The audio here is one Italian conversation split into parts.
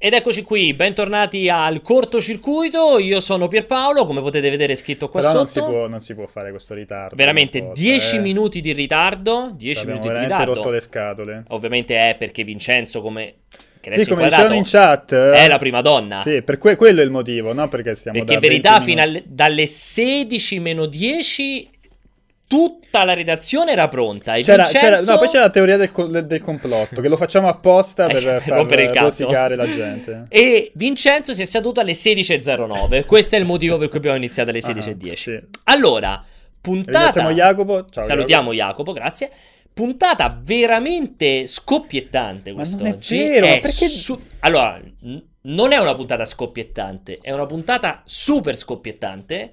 Ed eccoci qui, bentornati al cortocircuito. Io sono Pierpaolo, come potete vedere è scritto qua Però sotto. non si, può, non si può fare questo ritardo. Veramente non 10 eh. minuti di ritardo. 10 Ci abbiamo minuti di ritardo. rotto le scatole. Ovviamente è perché Vincenzo, come che adesso Sì, come dicevano in chat. eh, è la prima donna. Sì, per que- quello è il motivo, no? Perché siamo Perché in verità 20 fino alle- dalle 16 meno 10 tutta la redazione era pronta. E C'era, Vincenzo... c'era- no, poi c'è la teoria del, del- complotto, che lo facciamo apposta Eh, per far rompere il rosicare la gente. E Vincenzo si è seduto alle 16.09. Questo è il motivo per cui abbiamo iniziato alle 16.10. Ah, sì. Allora, puntata. Jacopo. Ciao, Salutiamo Jacopo, grazie. Puntata veramente scoppiettante Ma non è quest'oggi. vero, ma perché- su- Allora, non è una puntata scoppiettante, è una puntata super scoppiettante.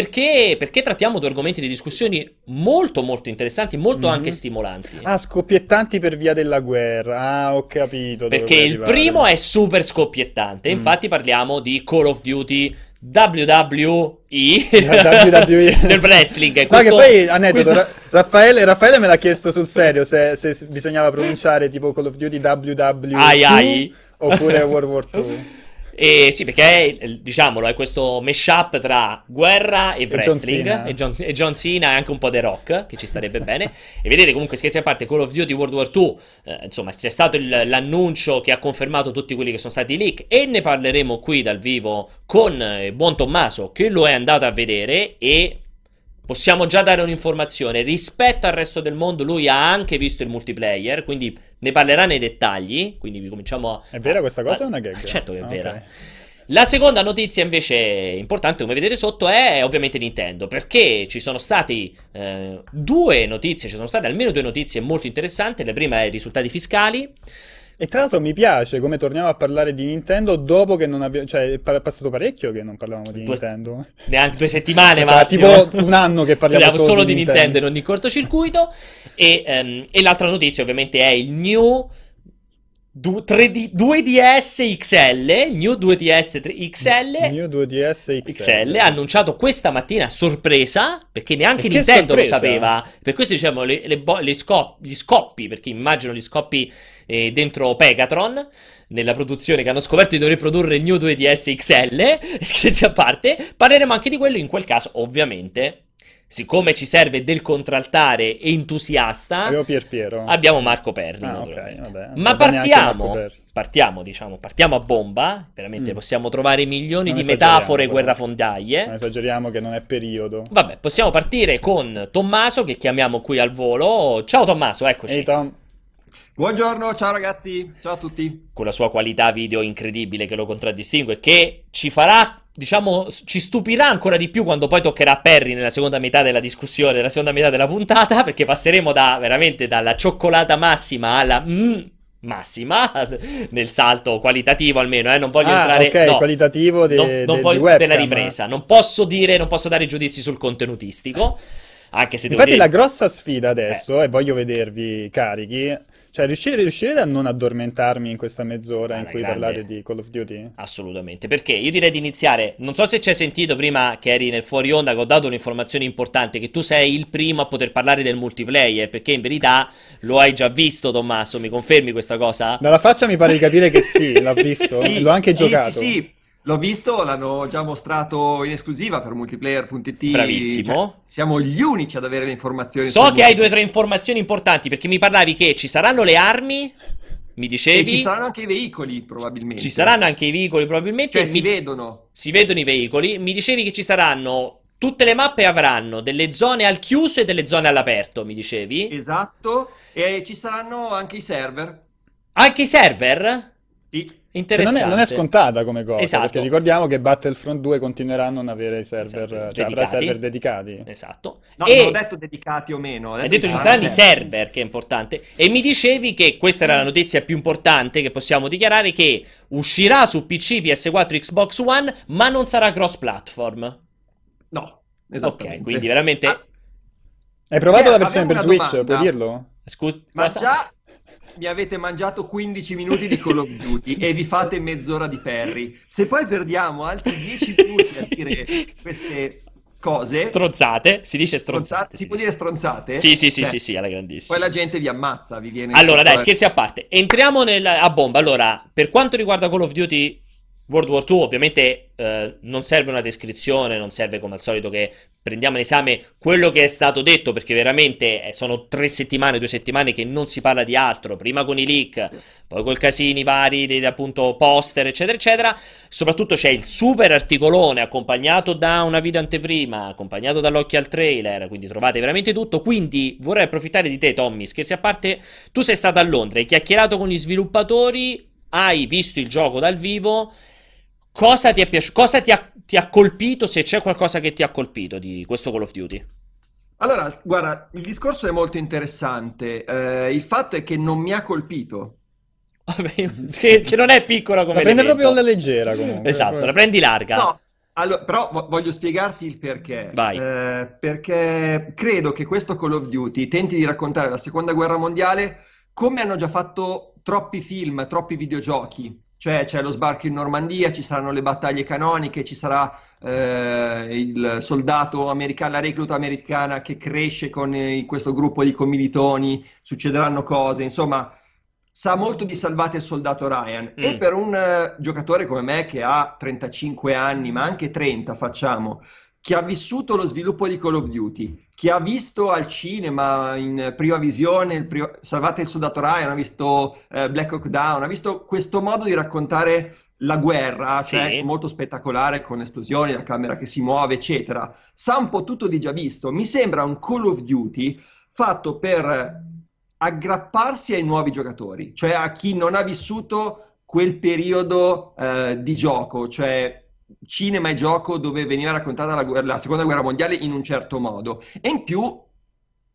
Perché, perché trattiamo due argomenti di discussioni molto molto interessanti, molto Mhm. anche stimolanti. Ah, scoppiettanti per via della guerra. Ah, ho capito. Perché il arrivare. primo è super scoppiettante. Mm. Infatti, parliamo di Call of Duty WWE WWE. del wrestling. Questo- che poi aneddoto, questo- Ra- Raffaele, Raffaele me l'ha chiesto sul serio se, se bisognava pronunciare tipo Call of Duty WWE oppure World War 2. E sì, perché diciamolo, è questo mashup tra guerra e, John wrestling Cena. e, John, e John Cena e anche un po' The Rock, che ci starebbe bene. E vedete comunque, scherzi a parte, Call of Duty World War 2, eh, insomma, c'è stato il- l'annuncio che ha confermato tutti quelli che sono stati i leak e ne parleremo qui dal vivo con eh, buon Tommaso che lo è andato a vedere e possiamo già dare un'informazione. Rispetto al resto del mondo, lui ha anche visto il multiplayer, quindi ne parlerà nei dettagli. Quindi vi cominciamo a... È vera questa cosa o è una gag? Certo che è Ah, vera. ok. La seconda notizia invece importante, come vedete sotto, è ovviamente Nintendo, perché ci sono state eh, due notizie, ci sono state almeno due notizie molto interessanti. La prima è i risultati fiscali. E tra l'altro mi piace come torniamo a parlare di Nintendo dopo che non abbiamo... Cioè, è pa- è passato parecchio che non parlavamo di Due- Nintendo. Neanche due settimane, Sarà massimo. tipo un anno che parliamo solo, solo di Nintendo e non di cortocircuito. E, ehm, e l'altra notizia, ovviamente, è il new du- 3D 2DS XL. New 2DS 3 XL. New 2DS XL. XL annunciato questa mattina a sorpresa perché neanche che Nintendo sorpresa! lo sapeva. Per questo diciamo le, le bo- le scop- gli scoppi, perché immagino gli scoppi eh, dentro Pegatron nella produzione che hanno scoperto di dover produrre il New 2DS XL. Scherzi a parte, parleremo anche di quello. In quel caso, ovviamente, siccome ci serve del contraltare e entusiasta, Avevo Pier Piero. abbiamo Marco Perri. Ah, ok, naturalmente. vabbè. Ma partiamo. Perri. Partiamo, diciamo, partiamo a bomba. Veramente Mm. possiamo trovare milioni Non di metafore però. guerrafondaie. Non esageriamo che non è periodo. Vabbè, possiamo partire con Tommaso che chiamiamo qui al volo. Ciao Tommaso, eccoci. Ehi Tom, Buongiorno, ciao ragazzi, ciao a tutti. Con la sua qualità video incredibile che lo contraddistingue, che ci farà, diciamo, ci stupirà ancora di più quando poi toccherà a Perry nella seconda metà della discussione, nella seconda metà della puntata, perché passeremo da veramente dalla cioccolata massima alla mm, massima, nel salto qualitativo almeno, eh, non voglio Ah, entrare... ok, no. qualitativo de- non, de- non voglio- webcam. della ripresa. Non posso dire, non posso dare giudizi sul contenutistico. Anche se devo Infatti dire... la grossa sfida adesso, e voglio vedervi carichi, cioè riuscire, riuscirete a non addormentarmi in questa mezz'ora in Alla cui grande. parlare di Call of Duty? Assolutamente, perché io direi di iniziare. Non so se ci hai sentito prima che eri nel fuori onda, che ho dato un'informazione importante: che tu sei il primo a poter parlare del multiplayer. Perché in verità lo hai già visto, Tommaso. Mi confermi questa cosa? Dalla faccia mi pare di capire che sì, l'ha visto, Sì, l'ho anche sì, giocato. Sì, sì, l'ho visto, l'hanno già mostrato in esclusiva per multiplayer.it. Bravissimo. Cioè, siamo gli unici ad avere le informazioni. So che hai due o tre informazioni importanti. Perché mi parlavi che ci saranno le armi. Mi E dicevi. ci saranno anche i veicoli, probabilmente. Ci saranno anche i veicoli, probabilmente. Cioè, si Mi- vedono. si vedono i veicoli. Mi dicevi che ci saranno. Tutte le mappe avranno delle zone al chiuso e delle zone all'aperto, mi dicevi? Esatto. E ci saranno anche i server. Anche i server? Sì. Che non, Interessante. è, non è scontata come cosa, Esatto. perché ricordiamo che Battlefront 2 continueranno a non avere i server, Esatto, cioè server dedicati. Esatto. No, e non ho detto dedicati o meno. ho hai detto che ci saranno i server. che è importante. E mi dicevi che questa era la notizia più importante che possiamo dichiarare, che uscirà su PC, PS4, Xbox One, ma non sarà cross-platform. No, Ok, esattamente. quindi veramente... Ah, Hai provato Eh, la versione per Switch, domanda. puoi dirlo? Scusa, Ma cosa? già mi avete mangiato 15 minuti di Call of Duty e vi fate mezz'ora di Perry. Se poi perdiamo altri 10 minuti a dire queste cose. Stronzate, si dice stronzate. si, si può dire stronzate? Sì, sì, sì, Beh, sì, sì, alla grandissima. Poi la gente vi ammazza, vi viene... Allora, dai, scherzi a parte. Entriamo nel, a bomba. Allora, per quanto riguarda Call of Duty World War II ovviamente eh, non serve una descrizione, non serve come al solito che prendiamo in esame quello che è stato detto, perché veramente eh, sono tre settimane, due settimane che non si parla di altro, prima con i leak, poi col casini vari, dei, appunto poster, eccetera, eccetera. Soprattutto c'è il super articolone accompagnato da una video anteprima, accompagnato dall'occhio al trailer, quindi trovate veramente tutto. Quindi vorrei approfittare di te, Tommy, scherzi a parte, tu sei stato a Londra, hai chiacchierato con gli sviluppatori, hai visto il gioco dal vivo Cosa ti è piaciuto? Cosa ti ha, ti ha colpito? Se c'è qualcosa che ti ha colpito di questo Call of Duty? Allora, guarda, il discorso è molto interessante. Eh, il fatto è che non mi ha colpito. che, che, non è piccola come La prende proprio alla leggera comunque. Esatto, la prendi larga. No, allora, però voglio spiegarti il perché. Vai. Eh, perché credo che questo Call of Duty tenti di raccontare la seconda guerra mondiale come hanno già fatto troppi film, troppi videogiochi. Cioè c'è lo sbarco in Normandia, ci saranno le battaglie canoniche, ci sarà eh, il soldato americano, la recluta americana che cresce con eh, questo gruppo di commilitoni, succederanno cose, insomma sa molto di Salvate il soldato Ryan mm. e per un uh, giocatore come me che ha 35 anni, ma anche 30 facciamo, chi ha vissuto lo sviluppo di Call of Duty, chi ha visto al cinema in prima visione il prima, Salvate il soldato Ryan, ha visto eh, Black Hawk Down, ha visto questo modo di raccontare la guerra, cioè sì. molto spettacolare con esplosioni, la camera che si muove, eccetera. Sa un po' tutto di già visto. Mi sembra un Call of Duty fatto per aggrapparsi ai nuovi giocatori, cioè a chi non ha vissuto quel periodo eh, di gioco, cioè cinema e gioco dove veniva raccontata la, la, seconda guerra mondiale in un certo modo. E in più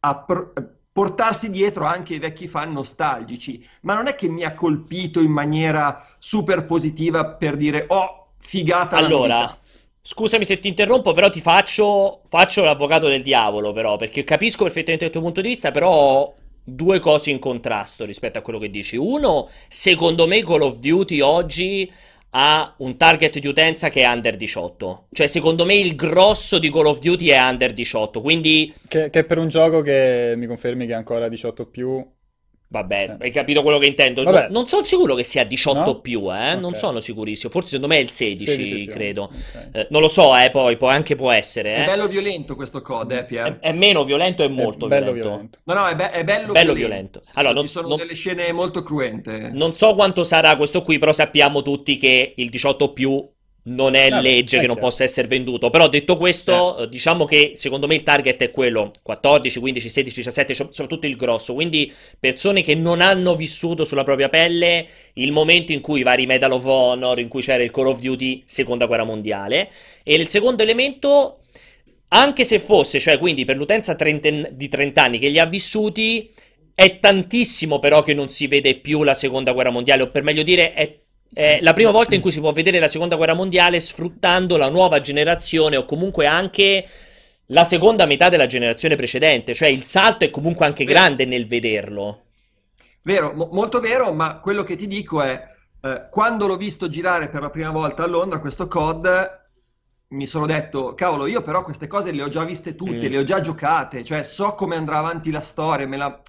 a pr- portarsi dietro anche i vecchi fan nostalgici. Ma non è che mi ha colpito in maniera super positiva per dire oh figata allora Scusami se ti interrompo, però ti faccio, faccio l'avvocato del diavolo, però, perché capisco perfettamente il tuo punto di vista, però due cose in contrasto rispetto a quello che dici. Uno, secondo me Call of Duty oggi ha un target di utenza che è under 18. Cioè, secondo me il grosso di Call of Duty è under 18. Quindi. Che, che per un gioco che mi confermi che è ancora 18 più Vabbè, eh. hai capito quello che intendo. No, non sono sicuro che sia 18 no? più, eh? Okay. non sono sicurissimo. Forse secondo me è il 16, 16 credo. Okay. Eh, non lo so, eh, poi, poi anche può essere. È eh. bello violento questo code, eh, Pier. È, è, meno violento e molto bello violento. violento. No, no, è, be- è bello, bello violento. violento. Allora, non, ci sono non, delle scene molto cruente. Non so quanto sarà questo qui, però sappiamo tutti che il 18 più non è ah, legge che non possa essere venduto. Però detto questo, eh. diciamo che secondo me il target è quello: 14, 15, 16, 17, soprattutto il grosso. Quindi persone che non hanno vissuto sulla propria pelle il momento in cui i vari Medal of Honor, in cui c'era il Call of Duty seconda guerra mondiale. E il secondo elemento. Anche se fosse, cioè quindi per l'utenza trenten- di 30 anni che li ha vissuti, è tantissimo però che non si vede più la seconda guerra mondiale, o per meglio dire, è è la prima volta in cui si può vedere la seconda guerra mondiale sfruttando la nuova generazione o comunque anche la seconda metà della generazione precedente, cioè il salto è comunque anche grande nel vederlo. Vero, mo- molto vero, ma quello che ti dico è, eh, quando l'ho visto girare per la prima volta a Londra questo COD, mi sono detto, cavolo, io però queste cose le ho già viste tutte, mm. le ho già giocate, cioè so come andrà avanti la storia, me la...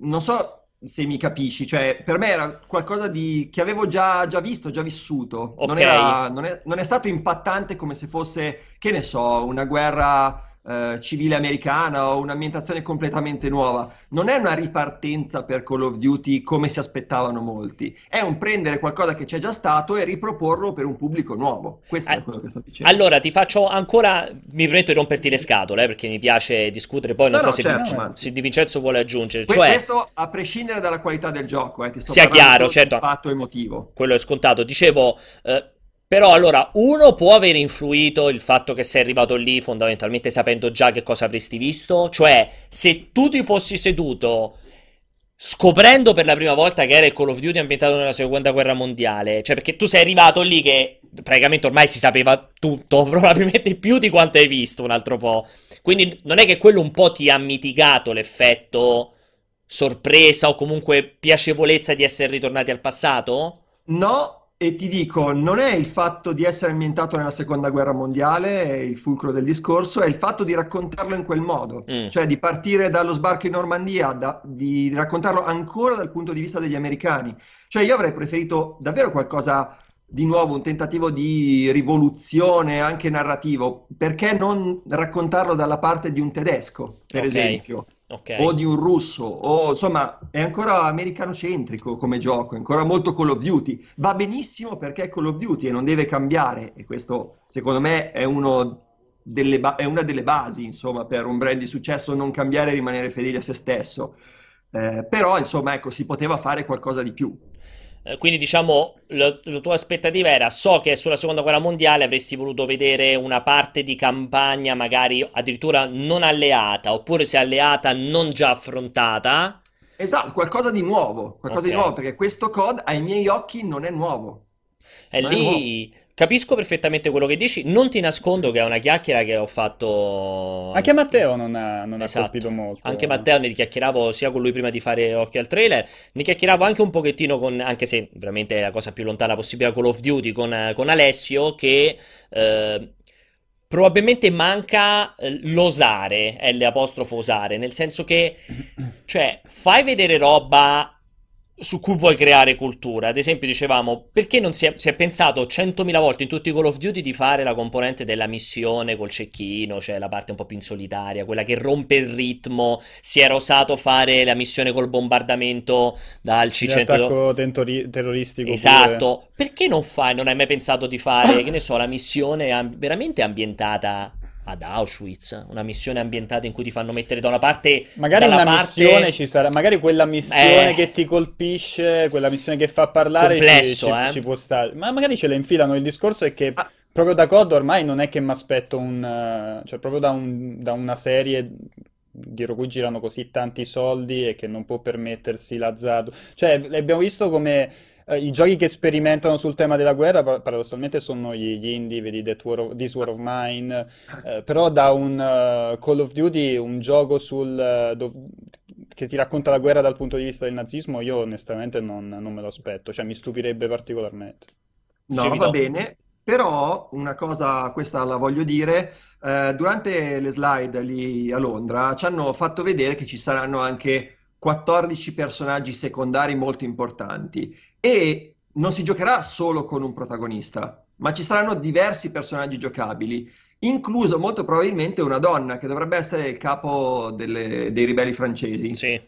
Non so, se mi capisci, cioè per me era qualcosa di, che avevo già, già visto, già vissuto. Okay. Non, era, non, è, non, è, stato impattante come se fosse, che ne so, una guerra eh, civile americana o un'ambientazione completamente nuova. Non è una ripartenza per Call of Duty come si aspettavano molti, è un prendere qualcosa che c'è già stato e riproporlo per un pubblico nuovo. Questo All- è quello che sto dicendo. Allora ti faccio ancora, mi permetto di romperti le scatole eh, perché mi piace discutere, poi non no, so no, se, certo, Di, se Di Vincenzo vuole aggiungere. Que- cioè, questo a prescindere dalla qualità del gioco, eh, ti sto sia chiaro, certo. fatto emotivo. Quello è scontato. Dicevo... Eh, però allora, uno può aver influito il fatto che sei arrivato lì fondamentalmente sapendo già che cosa avresti visto? Cioè, se tu ti fossi seduto scoprendo per la prima volta che era il Call of Duty ambientato nella seconda guerra mondiale, cioè perché tu sei arrivato lì che praticamente ormai si sapeva tutto, probabilmente più di quanto hai visto un altro po'. Quindi non è che quello un po' ti ha mitigato l'effetto sorpresa o comunque piacevolezza di essere ritornati al passato? No, e ti dico, non è il fatto di essere ambientato nella seconda guerra mondiale, il fulcro del discorso, è il fatto di raccontarlo in quel modo, mm. cioè di partire dallo sbarco in Normandia, da, di raccontarlo ancora dal punto di vista degli americani. Cioè io avrei preferito davvero qualcosa di nuovo, un tentativo di rivoluzione anche narrativo, perché non raccontarlo dalla parte di un tedesco, per okay. esempio? Okay. o di un russo, o insomma è ancora americano-centrico come gioco, è ancora molto Call of Duty. Va benissimo perché è Call of Duty e non deve cambiare, e questo secondo me è, ba- è una delle basi insomma, per un brand di successo, non cambiare e rimanere fedeli a se stesso. Eh, però insomma ecco, si poteva fare qualcosa di più. Eh, quindi diciamo la, la, tua aspettativa era so che sulla seconda guerra mondiale avresti voluto vedere una parte di campagna magari addirittura non alleata oppure se alleata non già affrontata esatto qualcosa di nuovo qualcosa okay. di nuovo perché questo COD ai miei occhi non è nuovo e lì capisco perfettamente quello che dici. Non ti nascondo che è una chiacchiera che ho fatto. Anche Matteo non ha, non esatto. ha colpito molto. Anche Matteo ne chiacchieravo sia con lui prima di fare occhio al trailer. Ne chiacchieravo anche un pochettino con. Anche se veramente è la cosa più lontana possibile Call of Duty con, con Alessio. Che. Eh, probabilmente manca eh, l'osare, L apostrofo osare, nel senso che, cioè, fai vedere roba su cui vuoi creare cultura. Ad esempio, dicevamo, perché non si è, si è, pensato centomila volte in tutti i Call of Duty di fare la componente della missione col cecchino, cioè la parte un po' più in solitaria, quella che rompe il ritmo. Si era osato fare la missione col bombardamento dal C-100. Tentori- terroristico. Esatto. Pure. Perché non fai, non hai mai pensato di fare, che ne so, la missione veramente ambientata ad Auschwitz, una missione ambientata in cui ti fanno mettere da una parte magari una parte... missione ci sarà, magari quella missione eh... che ti colpisce, quella missione che fa parlare Complesso, ci, eh? ci, può stare. Ma magari ce la infilano, il discorso è che ah. proprio da COD ormai non è che mi aspetto un cioè proprio da, un, da una serie dietro cui girano così tanti soldi e che non può permettersi l'azzardo. Cioè, abbiamo visto come Uh, I giochi che sperimentano sul tema della guerra paradossalmente sono gli, gli indie, vedi War of, This War of Mine, uh, però da un uh, Call of Duty, un gioco sul, do, che ti racconta la guerra dal punto di vista del nazismo, io onestamente non, non me lo aspetto, cioè mi stupirebbe particolarmente. No, va bene, però una cosa, questa la voglio dire, eh, durante le slide lì a Londra ci hanno fatto vedere che ci saranno anche 14 personaggi secondari molto importanti e non si giocherà solo con un protagonista, ma ci saranno diversi personaggi giocabili, incluso molto probabilmente una donna che dovrebbe essere il capo delle, dei ribelli francesi. Sì.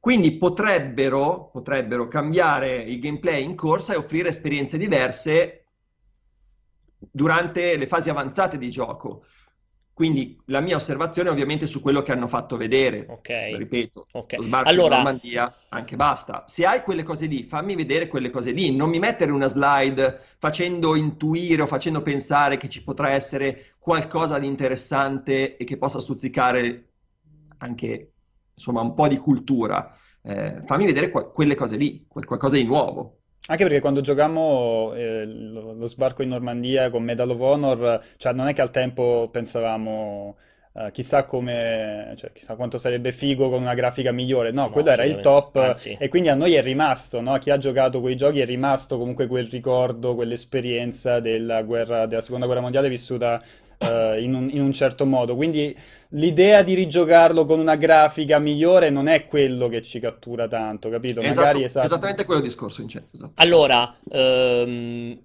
Quindi potrebbero, potrebbero cambiare il gameplay in corsa e offrire esperienze diverse durante le fasi avanzate di gioco. Quindi la mia osservazione è ovviamente su quello che hanno fatto vedere. Ok. Ripeto, okay. lo sbarco allora... in Normandia, anche basta. Se hai quelle cose lì, fammi vedere quelle cose lì. Non mi mettere una slide facendo intuire o facendo pensare che ci potrà essere qualcosa di interessante e che possa stuzzicare anche, insomma, un po' di cultura. Eh, fammi vedere qua- quelle cose lì, qualcosa di nuovo. Anche perché quando giocammo eh, lo, lo sbarco in Normandia con Medal of Honor, cioè non è che al tempo pensavamo eh, chissà come, cioè, chissà quanto sarebbe figo con una grafica migliore, no, No, quello era il assolutamente. top Anzi, e quindi a noi è rimasto, no? A chi ha giocato quei giochi è rimasto comunque quel ricordo, quell'esperienza della guerra, della seconda guerra mondiale vissuta eh, in un, in un certo modo. Quindi l'idea di rigiocarlo con una grafica migliore non è quello che ci cattura tanto, capito? Esatto, Magari esatto. Esattamente quello discorso, Vincenzo. Esatto. allora, ehm,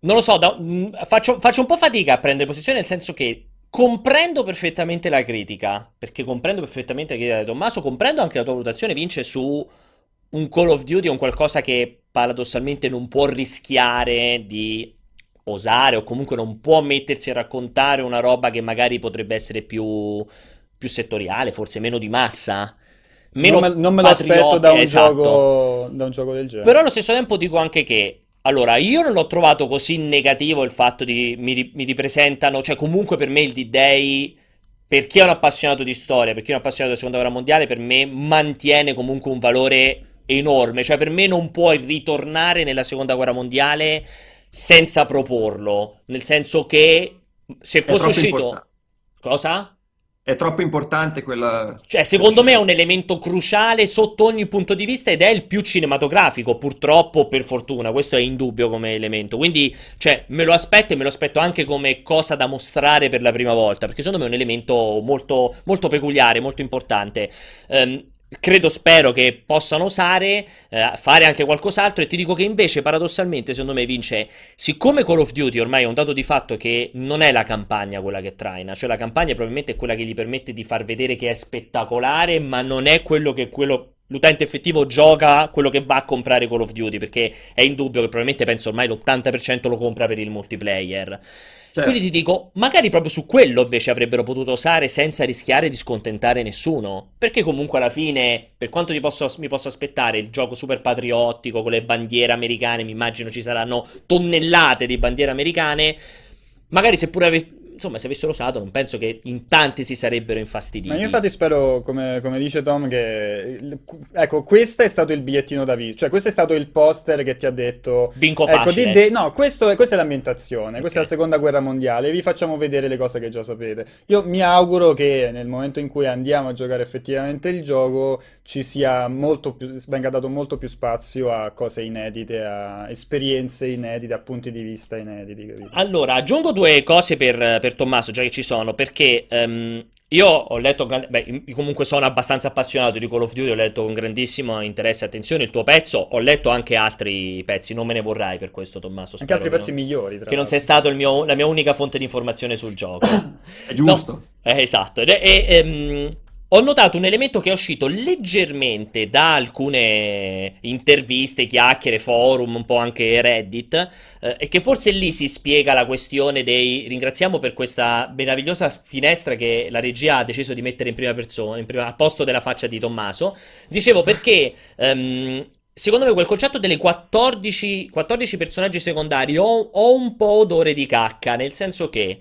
non lo so, da- mh, faccio, faccio un po' fatica a prendere posizione nel senso che comprendo perfettamente la critica, perché comprendo perfettamente la critica di Tommaso, comprendo anche la tua valutazione, Vince, su un Call of Duty o un qualcosa che paradossalmente non può rischiare di osare o comunque non può mettersi a raccontare una roba che magari potrebbe essere più, più settoriale, forse meno di massa. Meno Non me, non me lo aspetto da un, esatto. gioco, da un gioco del genere. Però allo stesso tempo dico anche che, allora, io non l'ho trovato così negativo il fatto di mi, mi ripresentano, cioè comunque per me il D-Day, per chi è un appassionato di storia, per chi è un appassionato della seconda guerra mondiale, per me mantiene comunque un valore enorme, cioè per me non puoi ritornare nella seconda guerra mondiale senza proporlo, nel senso che se fosse uscito... importante. Cosa? È troppo importante quella... Cioè, secondo me è un elemento cruciale sotto ogni punto di vista ed è il più cinematografico, purtroppo, per fortuna, questo è indubbio come elemento. Quindi, cioè, me lo aspetto e me lo aspetto anche come cosa da mostrare per la prima volta, perché secondo me è un elemento molto, molto peculiare, molto importante. Um, credo, spero che possano osare, eh, fare anche qualcos'altro e ti dico che invece paradossalmente secondo me vince, siccome Call of Duty ormai è un dato di fatto che non è la campagna quella che traina, cioè la campagna probabilmente è quella che gli permette di far vedere che è spettacolare, ma non è quello che quello l'utente effettivo gioca quello che va a comprare Call of Duty, perché è indubbio che probabilmente penso ormai l'80% lo compra per il multiplayer. Certo. Quindi ti dico, magari proprio su quello invece avrebbero potuto osare senza rischiare di scontentare nessuno. Perché comunque alla fine, per quanto posso, mi posso aspettare il gioco super patriottico con le bandiere americane, mi immagino ci saranno tonnellate di bandiere americane. Magari seppure ave- insomma, se avessero usato, non penso che in tanti si sarebbero infastiditi. Ma io infatti spero, come, come dice Tom, che... Ecco, questo è stato il bigliettino da visita. Cioè, questo è stato il poster che ti ha detto... Vinco ecco, facile. De... No, questo è, questa è l'ambientazione. Okay. Questa è la seconda guerra mondiale. Vi facciamo vedere le cose che già sapete. Io mi auguro che nel momento in cui andiamo a giocare effettivamente il gioco ci sia molto più... venga dato molto più spazio a cose inedite, a esperienze inedite, a punti di vista inediti. Capito? Allora, aggiungo due cose per, per per Tommaso, già che ci sono, perché um, io ho letto, grande, beh, comunque sono abbastanza appassionato di Call of Duty, ho letto con grandissimo interesse e attenzione il tuo pezzo, ho letto anche altri pezzi, non me ne vorrai per questo Tommaso. Anche altri pezzi non, migliori. Che non sei stato mio, la mia unica fonte di informazione sul gioco. È giusto. No, eh, esatto, e, e um, ho notato un elemento che è uscito leggermente da alcune interviste, chiacchiere, forum, un po' anche Reddit, eh, e che forse lì si spiega la questione dei... Ringraziamo per questa meravigliosa finestra che la regia ha deciso di mettere in prima persona, in prima, al posto della faccia di Tommaso. Dicevo perché... Um, Secondo me quel concetto delle 14, 14 personaggi secondari ho, ho un po' odore di cacca, nel senso che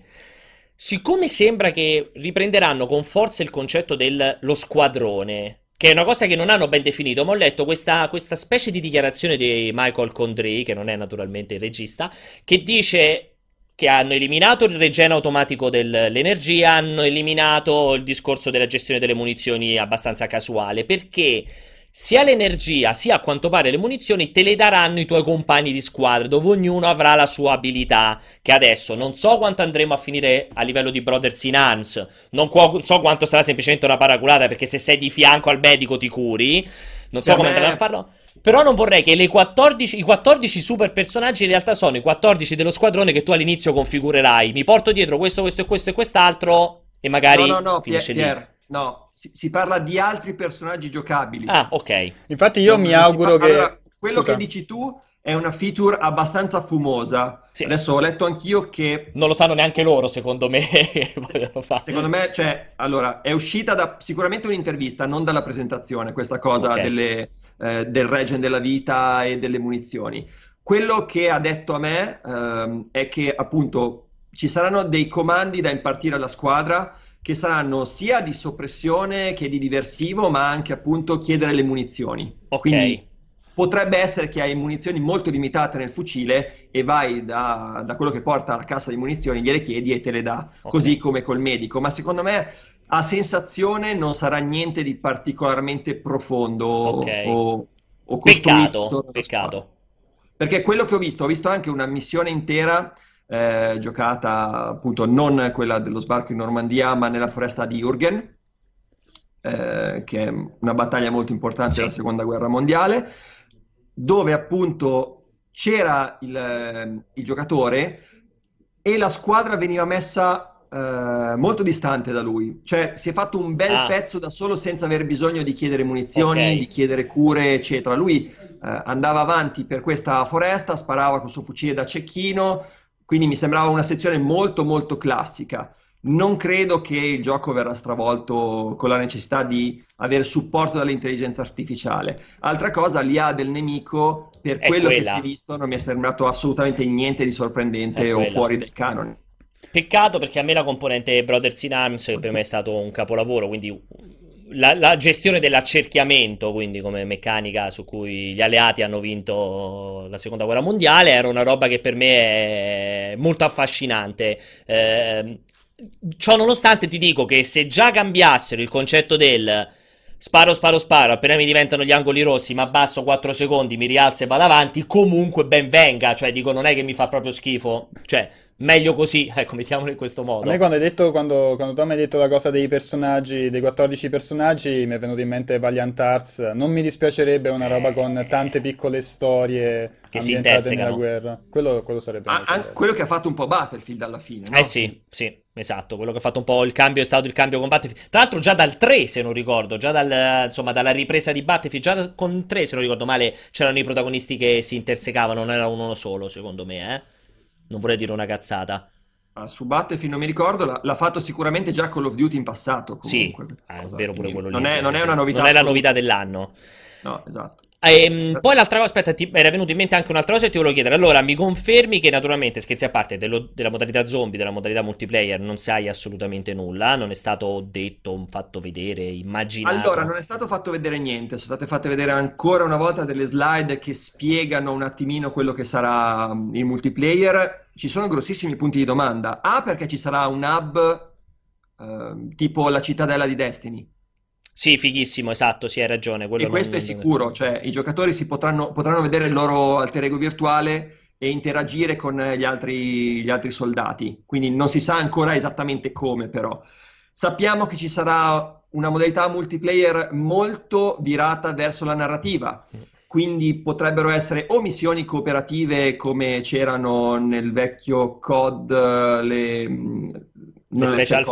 Siccome sembra che riprenderanno con forza il concetto dello squadrone, che è una cosa che non hanno ben definito, ma ho letto questa, questa specie di dichiarazione di Michael Condrey, che non è naturalmente il regista, che dice che hanno eliminato il regen automatico dell'energia, hanno eliminato il discorso della gestione delle munizioni abbastanza casuale, perché sia l'energia sia a quanto pare le munizioni te le daranno i tuoi compagni di squadra, dove ognuno avrà la sua abilità. Che adesso non so quanto andremo a finire a livello di Brothers in Arms, non so quanto sarà semplicemente una paraculata, perché se sei di fianco al medico ti curi. Non so come me... andranno a farlo. Però non vorrei che 14, i 14 super personaggi in realtà sono i 14 dello squadrone che tu all'inizio configurerai. Mi porto dietro questo, questo e questo e quest'altro. E magari. No, no, no, finisce Pier, Pier, no, si, si, parla di altri personaggi giocabili. Ah, ok. Infatti io non, mi auguro che... Allora, quello Scusa. che dici tu è una feature abbastanza fumosa. Sì. Adesso ho letto anch'io che... Non lo sanno neanche loro, secondo me. secondo me, cioè, allora, è uscita da sicuramente un'intervista, non dalla presentazione, questa cosa okay. delle, eh, del regen della vita e delle munizioni. Quello che ha detto a me ehm, è che appunto ci saranno dei comandi da impartire alla squadra che saranno sia di soppressione che di diversivo, ma anche appunto chiedere le munizioni. Ok. Quindi potrebbe essere che hai munizioni molto limitate nel fucile e vai da, da quello che porta la cassa di munizioni, gliele chiedi e te le dà, okay. così come col medico. Ma secondo me a sensazione non sarà niente di particolarmente profondo okay. o, o Peccato, peccato. Perché quello che ho visto, ho visto anche una missione intera eh, giocata appunto non quella dello sbarco in Normandia, ma nella foresta di Jürgen, eh, che è una battaglia molto importante sì. della seconda guerra mondiale, dove appunto c'era il, eh, il giocatore e la squadra veniva messa Uh, molto distante da lui, cioè si è fatto un bel ah. pezzo da solo senza aver bisogno di chiedere munizioni, okay. di chiedere cure, eccetera. Lui uh, andava avanti per questa foresta, sparava con il suo fucile da cecchino, quindi mi sembrava una sezione molto molto classica. Non credo che il gioco verrà stravolto con la necessità di avere supporto dall'intelligenza artificiale. Altra cosa, l'IA del nemico, per è quello quella. che si è visto, non mi è sembrato assolutamente niente di sorprendente o fuori dai canoni. Peccato perché a me la componente Brothers in Arms per me è stato un capolavoro, quindi la, la, gestione dell'accerchiamento, quindi come meccanica su cui gli alleati hanno vinto la seconda guerra mondiale, era una roba che per me è molto affascinante. Eh, ciò nonostante ti dico che se già cambiassero il concetto del sparo, sparo, sparo, appena mi diventano gli angoli rossi, ma abbasso 4 secondi, mi rialzo e vado avanti, comunque ben venga, cioè dico non è che mi fa proprio schifo, cioè meglio così, ecco, mettiamolo in questo modo. A me quando hai detto, quando, quando tu mi hai detto la cosa dei personaggi, dei 14 personaggi, mi è venuto in mente Valiant Arts, non mi dispiacerebbe una roba con tante piccole storie Che si ambientate nella intersecano. guerra. Quello, quello sarebbe Ah, bello. quello che ha fatto un po' Battlefield alla fine, no? Eh sì, sì, esatto, quello che ha fatto un po' il cambio è stato il cambio con Battlefield. Tra l'altro già dal 3, se non ricordo, già dal, insomma, dalla ripresa di Battlefield, già con 3, se non ricordo male, c'erano i protagonisti che si intersecavano, non era uno solo, secondo me, eh. Non vorrei dire una cazzata. Ah, su Battlefield non mi ricordo, l'ha, l'ha fatto sicuramente già Call of Duty in passato, Sì, comunque. ah, è cosa, vero pure quello lì. Non è, sì, non è una novità Non è la novità dell'anno. No, esatto. Ehm, poi l'altra cosa, aspetta, ti era venuta in mente anche un'altra cosa e ti volevo chiedere. Allora, mi confermi che naturalmente, scherzi a parte, dello- della modalità zombie, della modalità multiplayer non sai assolutamente nulla, non è stato detto, fatto vedere, immaginato. Allora, non è stato fatto vedere niente, sono state fatte vedere ancora una volta delle slide che spiegano un attimino quello che sarà mm, il multiplayer. Ci sono grossissimi punti di domanda. A, perché ci sarà un hub ehm, tipo la cittadella di Destiny. Sì, fighissimo, esatto, sì, hai ragione. Quello E questo non- è sicuro, cioè i giocatori si potranno, potranno vedere il loro alter ego virtuale e interagire con gli altri, gli altri soldati. Quindi non si sa ancora esattamente come, però. Sappiamo che ci sarà una modalità multiplayer molto virata verso la narrativa. Quindi potrebbero essere o missioni cooperative come c'erano nel vecchio COD, le, Le special?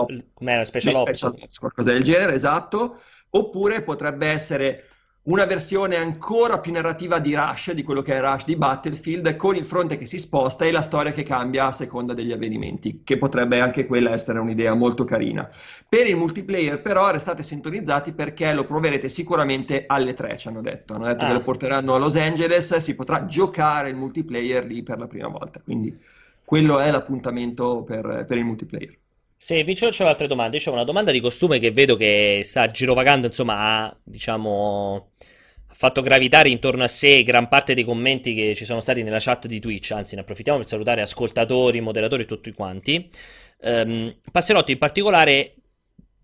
Special Ops. Special Ops, qualcosa del genere, esatto. Oppure potrebbe essere una versione ancora più narrativa di Rush, di quello che è Rush di Battlefield, con il fronte che si sposta e la storia che cambia a seconda degli avvenimenti, che potrebbe anche quella essere un'idea molto carina. Per il multiplayer, però, restate sintonizzati perché lo proverete sicuramente alle 3, ci hanno detto. Hanno detto Ah. che lo porteranno a Los Angeles, si potrà giocare il multiplayer lì per la prima volta. Quindi quello è l'appuntamento per, per il multiplayer. Se vi c'ho altre domande, c'è una domanda di costume che vedo che sta girovagando, insomma, ha, diciamo, ha fatto gravitare intorno a sé gran parte dei commenti che ci sono stati nella chat di Twitch, anzi ne approfittiamo per salutare ascoltatori, moderatori e tutti quanti. Ehm, Passerotto in particolare,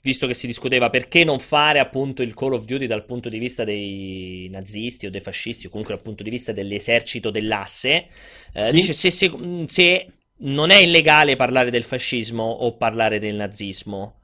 visto che si discuteva perché non fare appunto il Call of Duty dal punto di vista dei nazisti o dei fascisti o comunque dal punto di vista dell'esercito dell'asse, eh, Sì. dice se, se- se non è illegale parlare del fascismo o parlare del nazismo.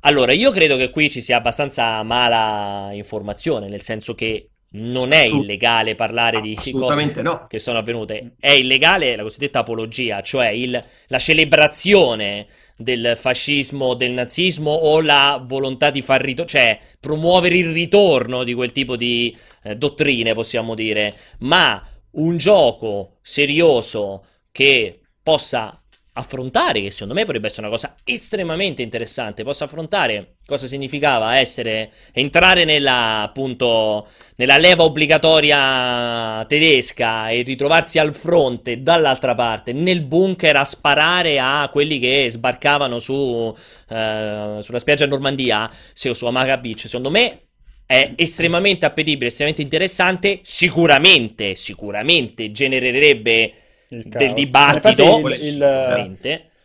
Allora, io credo che qui ci sia abbastanza mala informazione, nel senso che non è Assolut- illegale parlare di cose no. che sono avvenute. È illegale la cosiddetta apologia, cioè il- la celebrazione del fascismo, del nazismo o la volontà di far ritorno, cioè promuovere il ritorno di quel tipo di eh, dottrine, possiamo dire. Ma un gioco serioso che possa affrontare, che secondo me potrebbe essere una cosa estremamente interessante, possa affrontare cosa significava essere, entrare nella, appunto, nella leva obbligatoria tedesca e ritrovarsi al fronte dall'altra parte, nel bunker a sparare a quelli che sbarcavano su, eh, sulla spiaggia Normandia, se- su Amaga Beach, secondo me è estremamente appetibile, estremamente interessante, sicuramente, sicuramente genererebbe del dibattito, il- il-.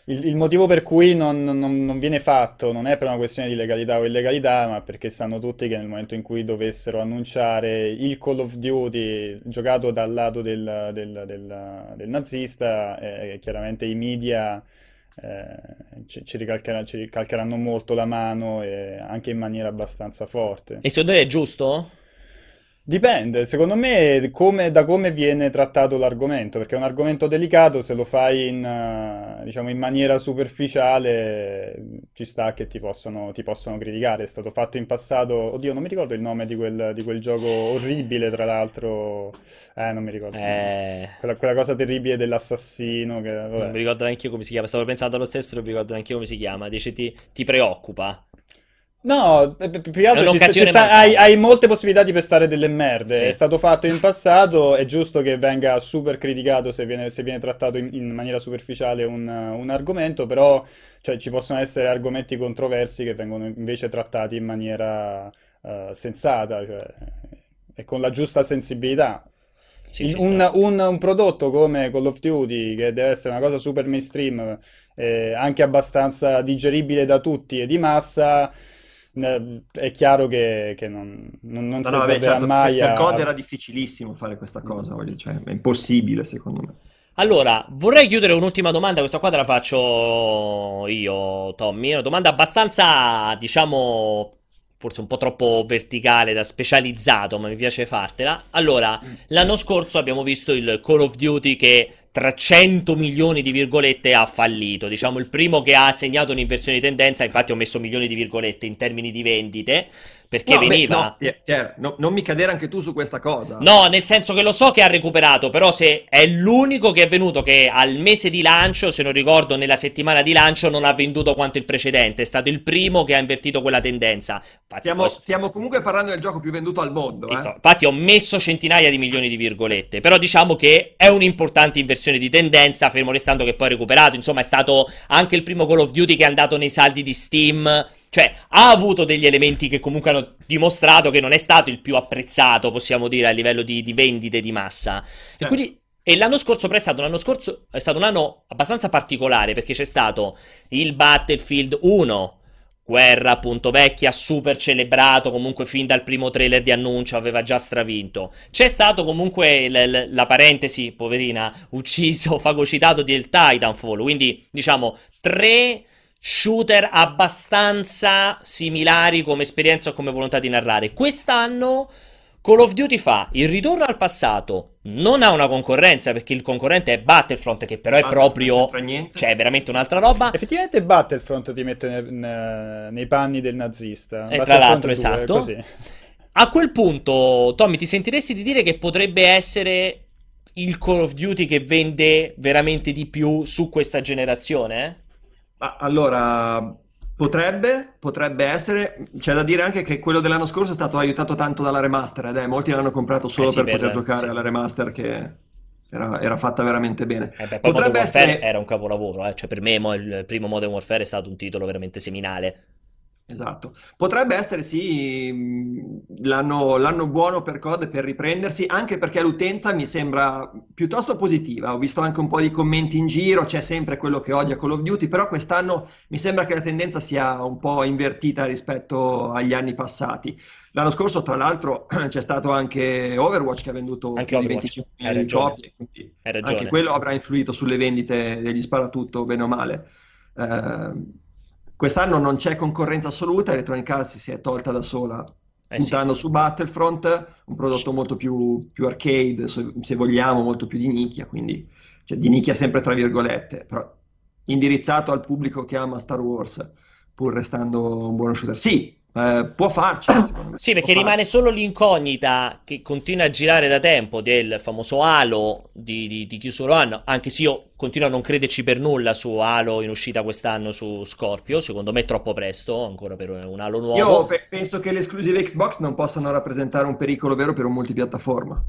Il, motivo per cui non, non- non viene fatto non è per una questione di legalità o illegalità, ma perché sanno tutti che nel momento in cui dovessero annunciare il Call of Duty giocato dal lato del, del- del- del nazista, eh, chiaramente i media eh, ci, ci ricalcherà- ci ricalcheranno molto la mano e anche in maniera abbastanza forte. E secondo te è giusto? Dipende, secondo me come- da come viene trattato l'argomento, perché è un argomento delicato, se lo fai in, eh, diciamo, in maniera superficiale ci sta che ti possano, ti possano criticare. È stato fatto in passato, oddio, non mi ricordo il nome di quel, di quel gioco orribile, tra l'altro, eh, non mi ricordo. Eh, Quella, quella cosa terribile dell'assassino, che, non mi vabbè. ricordo neanche io come si chiama. Stavo pensando allo stesso, non mi ricordo neanche io come si chiama. Dice ti, ti preoccupa. No, pi- più che altro ci ci sta- hai, hai molte possibilità di pestare delle merde. Sì. È stato fatto in passato, è giusto che venga super criticato se viene, se viene trattato in, in maniera superficiale un, un argomento, però cioè, ci possono essere argomenti controversi che vengono invece trattati in maniera eh, sensata, cioè, e con la giusta sensibilità. Sì, Un, un- un prodotto come Call of Duty, che deve essere una cosa super mainstream, eh, anche abbastanza digeribile da tutti e di massa, è chiaro che, che non, non- non No, si no, vabbè, certo, mai per, per a... COD era difficilissimo fare questa cosa, voglio- cioè, è impossibile secondo me. Allora, vorrei chiudere un'ultima domanda, questa qua te la faccio io, Tommy, una domanda abbastanza, diciamo, forse un po' troppo verticale, da specializzato, ma mi piace fartela. Allora, l'anno scorso abbiamo visto il Call of Duty che tra 100 milioni di virgolette ha fallito, diciamo il primo che ha segnato un'inversione di tendenza, infatti ho messo milioni di virgolette in termini di vendite, perché No, beh, veniva... no, Pier- Pier, no, non mi cadere anche tu su questa cosa. No, nel senso che lo so che ha recuperato, però se è l'unico che è venuto che al mese di lancio, se non ricordo, nella settimana di lancio non ha venduto quanto il precedente, è stato il primo che ha invertito quella tendenza. Infatti, Stiamo, poi- stiamo comunque parlando del gioco più venduto al mondo, eh. Esatto. Infatti ho messo centinaia di milioni di virgolette, però diciamo che è un'importante inversione di tendenza, fermo restando che poi ha recuperato, insomma è stato anche il primo Call of Duty che è andato nei saldi di Steam, cioè ha avuto degli elementi che comunque hanno dimostrato che non è stato il più apprezzato, possiamo dire, a livello di, di vendite di massa. E Certo. quindi... E l'anno scorso, però è stato, l'anno scorso è stato un anno abbastanza particolare perché c'è stato il Battlefield 1, guerra appunto vecchia, super celebrato, comunque fin dal primo trailer di annuncio aveva già stravinto. C'è stato comunque l- l- la parentesi, poverina, ucciso, fagocitato del Titanfall, quindi diciamo tre shooter abbastanza similari come esperienza o come volontà di narrare. Quest'anno Call of Duty fa il ritorno al passato, non ha una concorrenza perché il concorrente è Battlefront che però è proprio... Cioè, è veramente un'altra roba. Effettivamente Battlefront ti mette ne- ne- nei panni del nazista. E tra Battlefront l'altro, 2, esatto. così. A quel punto, Tommy, ti sentiresti di dire che potrebbe essere il Call of Duty che vende veramente di più su questa generazione? Ma allora, potrebbe, potrebbe essere. C'è da dire anche che quello dell'anno scorso è stato aiutato tanto dalla remaster, eh, molti l'hanno comprato solo Eh sì, per per- poter giocare sì. alla remaster che era, era fatta veramente bene. Eh beh, Potrebbe Modern Warfare essere- era un capolavoro, eh. Cioè, per me mo, il primo Modern Warfare è stato un titolo veramente seminale. Esatto, potrebbe essere sì l'anno l'anno buono per COD per riprendersi, anche perché l'utenza mi sembra piuttosto positiva. Ho visto anche un po' di commenti in giro, c'è sempre quello che odia Call of Duty, però quest'anno mi sembra che la tendenza sia un po' invertita rispetto agli anni passati. L'anno scorso, tra l'altro, c'è stato anche Overwatch che ha venduto Anche più di Overwatch, 25 hai milioni di ragione. copie, quindi anche quello avrà influito sulle vendite degli sparatutto, bene o male. Eh, quest'anno non c'è concorrenza assoluta, Electronic Arts si è tolta da sola, Eh sì. puntando su Battlefront, un prodotto molto più, più arcade, se, se vogliamo, molto più di nicchia, quindi cioè, di nicchia sempre tra virgolette, però indirizzato al pubblico che ama Star Wars, pur restando un buono shooter. Sì, eh, può me. Sì, perché può rimane farci. solo l'incognita che continua a girare da tempo del famoso Halo di, di, di chiusura anno, anche se io continuo a non crederci per nulla su Halo in uscita quest'anno su Scorpio, secondo me è troppo presto ancora per un Halo nuovo. Io pe- penso che le esclusive Xbox non possano rappresentare un pericolo vero per un multipiattaforma.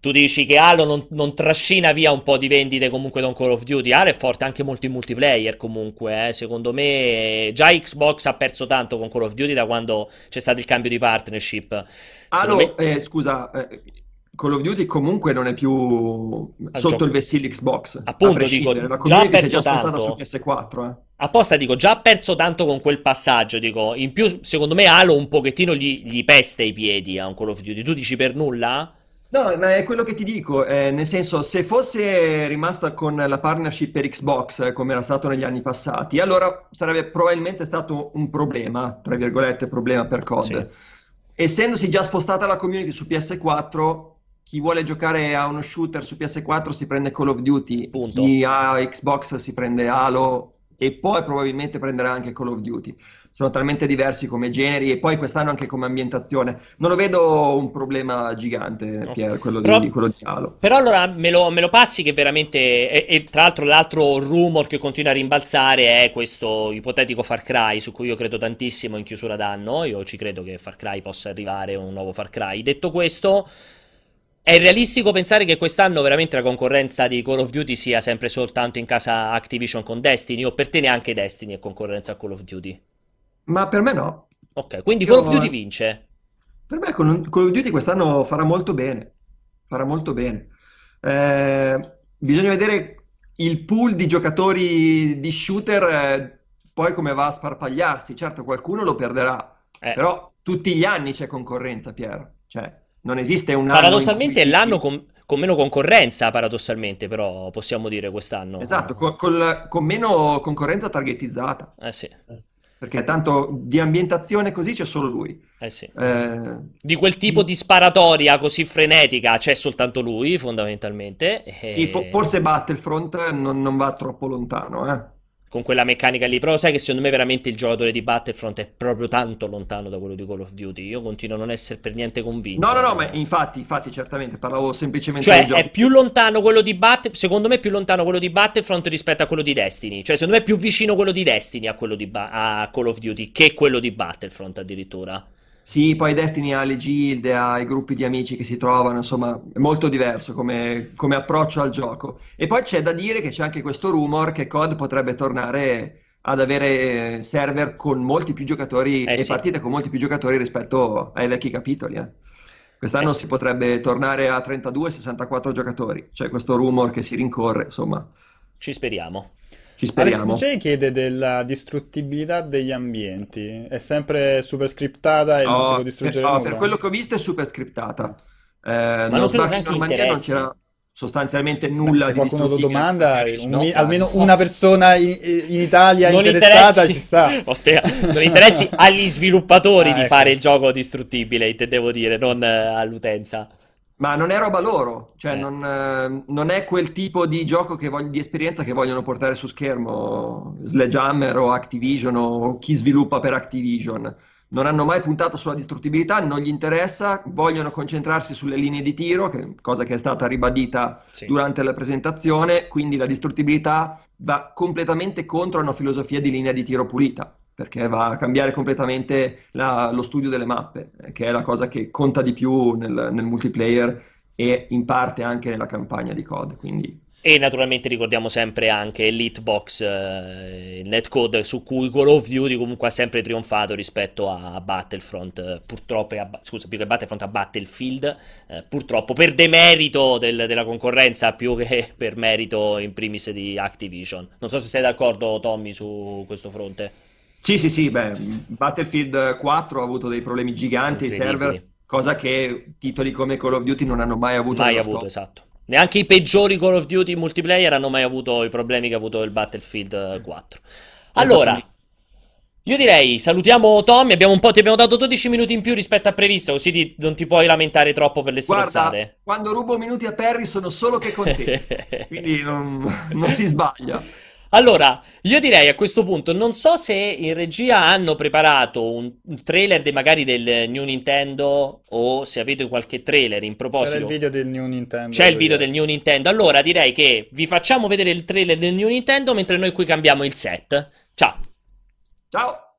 Tu dici che Halo non, non trascina via un po' di vendite comunque da un Call of Duty. Halo è forte anche molto in multiplayer comunque, eh. Secondo me già Xbox ha perso tanto con Call of Duty da quando c'è stato il cambio di partnership. Halo, eh, scusa, eh, Call of Duty comunque non è più Al sotto gioco. il vessillo Xbox, Appunto, dico, La già è perso già tanto. su PS4, eh. Apposta dico, già ha perso tanto con quel passaggio, dico, in più secondo me Halo un pochettino gli, gli pesta i piedi a un Call of Duty. Tu dici per nulla? No, ma è quello che ti dico, eh, nel senso, se fosse rimasta con la partnership per Xbox, eh, come era stato negli anni passati, allora sarebbe probabilmente stato un problema, tra virgolette, problema per COD. Essendosi già spostata la community su PS4, chi vuole giocare a uno shooter su PS4 si prende Call of Duty, Punto. chi ha Xbox si prende Halo e poi probabilmente prenderà anche Call of Duty. Sono talmente diversi come generi e poi quest'anno anche come ambientazione. Non lo vedo un problema gigante, No. Pier, quello Però- di, quello di Halo. Però allora me lo, me lo passi che veramente... E, e tra l'altro l'altro rumor che continua a rimbalzare è questo ipotetico Far Cry, su cui io credo tantissimo in chiusura d'anno. Io ci credo che Far Cry possa arrivare, un nuovo Far Cry. Detto questo... È realistico pensare che quest'anno veramente la concorrenza di Call of Duty sia sempre soltanto in casa Activision con Destiny o per te neanche Destiny è concorrenza a Call of Duty? Ma per me no. Ok, quindi Io- Call of Duty vince. Per me Call of Duty quest'anno farà molto bene. farà molto bene. Eh, bisogna vedere il pool di giocatori di shooter eh, poi come va a sparpagliarsi. Certo, qualcuno lo perderà, eh. però tutti gli anni c'è concorrenza, Piero. Cioè, non esiste un. Paradossalmente è l'anno con, con, meno concorrenza, paradossalmente, però possiamo dire quest'anno. Esatto, con, con, con meno concorrenza targetizzata. Eh sì. Perché tanto di ambientazione così c'è solo lui. Eh sì. Eh... Di quel tipo di sparatoria così frenetica c'è soltanto lui, fondamentalmente. E... Sì, fo- forse Battlefront non, non va troppo lontano, eh con quella meccanica lì. Però sai che secondo me veramente il giocatore di Battlefront è proprio tanto lontano da quello di Call of Duty. Io continuo a non essere per niente convinto. No, no, no, ma infatti, infatti, certamente parlavo semplicemente cioè, Cioè, è più lontano quello di Battlefront, secondo me è più lontano quello di Battlefront rispetto a quello di Destiny. Cioè, secondo me è più vicino quello di Destiny a quello di ba- a Call of Duty che quello di Battlefront addirittura. Sì, poi Destiny ha le gilde, ha i gruppi di amici che si trovano, insomma, è molto diverso come, come approccio al gioco. E poi c'è da dire che c'è anche questo rumor che COD potrebbe tornare ad avere server con molti più giocatori eh, e sì. partite con molti più giocatori rispetto ai vecchi capitoli. Eh. Quest'anno eh. si potrebbe tornare a 32-64 giocatori, c'è questo rumor che si rincorre, insomma. Ci speriamo. Ci speriamo. Alex DJ chiede della distruttibilità degli ambienti. È sempre super scriptata e oh, non si può distruggere oh, nulla. Per quello che ho visto è super scriptata. Eh, Ma non Sbarco in Normandia non c'era sostanzialmente nulla se qualcuno lo domanda un, no, almeno no. una persona in, in Italia non interessata ci sta non interessi agli sviluppatori ah, di ecco. fare il gioco distruttibile intendevo dire non eh, all'utenza ma non è roba loro, cioè eh. non, eh, non, è quel tipo di gioco vog- di esperienza che vogliono portare su schermo Sledgehammer o Activision o chi sviluppa per Activision. Non hanno mai puntato sulla distruttibilità, non gli interessa, vogliono concentrarsi sulle linee di tiro, che, cosa che è stata ribadita sì. durante la presentazione, quindi la distruttibilità va completamente contro una filosofia di linea di tiro pulita perché va a cambiare completamente la, lo studio delle mappe, eh, che è la cosa che conta di più nel, nel, multiplayer e in parte anche nella campagna di COD. Quindi... E naturalmente ricordiamo sempre anche Elitebox, eh, il netcode su cui Call of Duty comunque ha sempre trionfato rispetto a Battlefront, eh, purtroppo, a, scusa, più che Battlefront a Battlefield, eh, purtroppo per demerito del, della concorrenza più che per merito in primis di Activision. Non so se sei d'accordo Tommy su questo fronte. Sì, sì, sì, beh, Battlefield 4 ha avuto dei problemi giganti ai server, cosa che titoli come Call of Duty non hanno mai avuto. Mai avuto, esatto. Neanche i peggiori Call of Duty multiplayer hanno mai avuto i problemi che ha avuto il Battlefield 4. Allora, io direi salutiamo Tommy, abbiamo un po', ti abbiamo dato 12 minuti in più rispetto a previsto, così ti, non ti puoi lamentare troppo per le strozzate. Guarda, quando rubo minuti a Perry sono solo che con te, quindi non, non si sbaglia. Allora, io direi a questo punto, non so se in regia hanno preparato un, un trailer de, magari del New Nintendo o se avete qualche trailer in proposito. C'è il video del New Nintendo. C'è il video del New Nintendo. Allora direi che vi facciamo vedere il trailer del New Nintendo mentre noi qui cambiamo il set. Ciao. Ciao.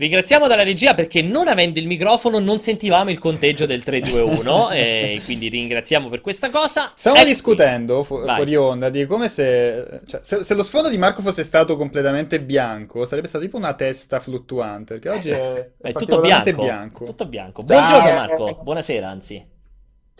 Ringraziamo dalla regia perché non avendo il microfono non sentivamo il conteggio del 3-2-1 e quindi ringraziamo per questa cosa. Stavamo Ecco. discutendo fu- fuori onda di come se, cioè, se... se lo sfondo di Marco fosse stato completamente bianco, sarebbe stato tipo una testa fluttuante, perché oggi è, È tutto particolarmente bianco. Tutto bianco. Ciao. Buongiorno Marco, buonasera anzi.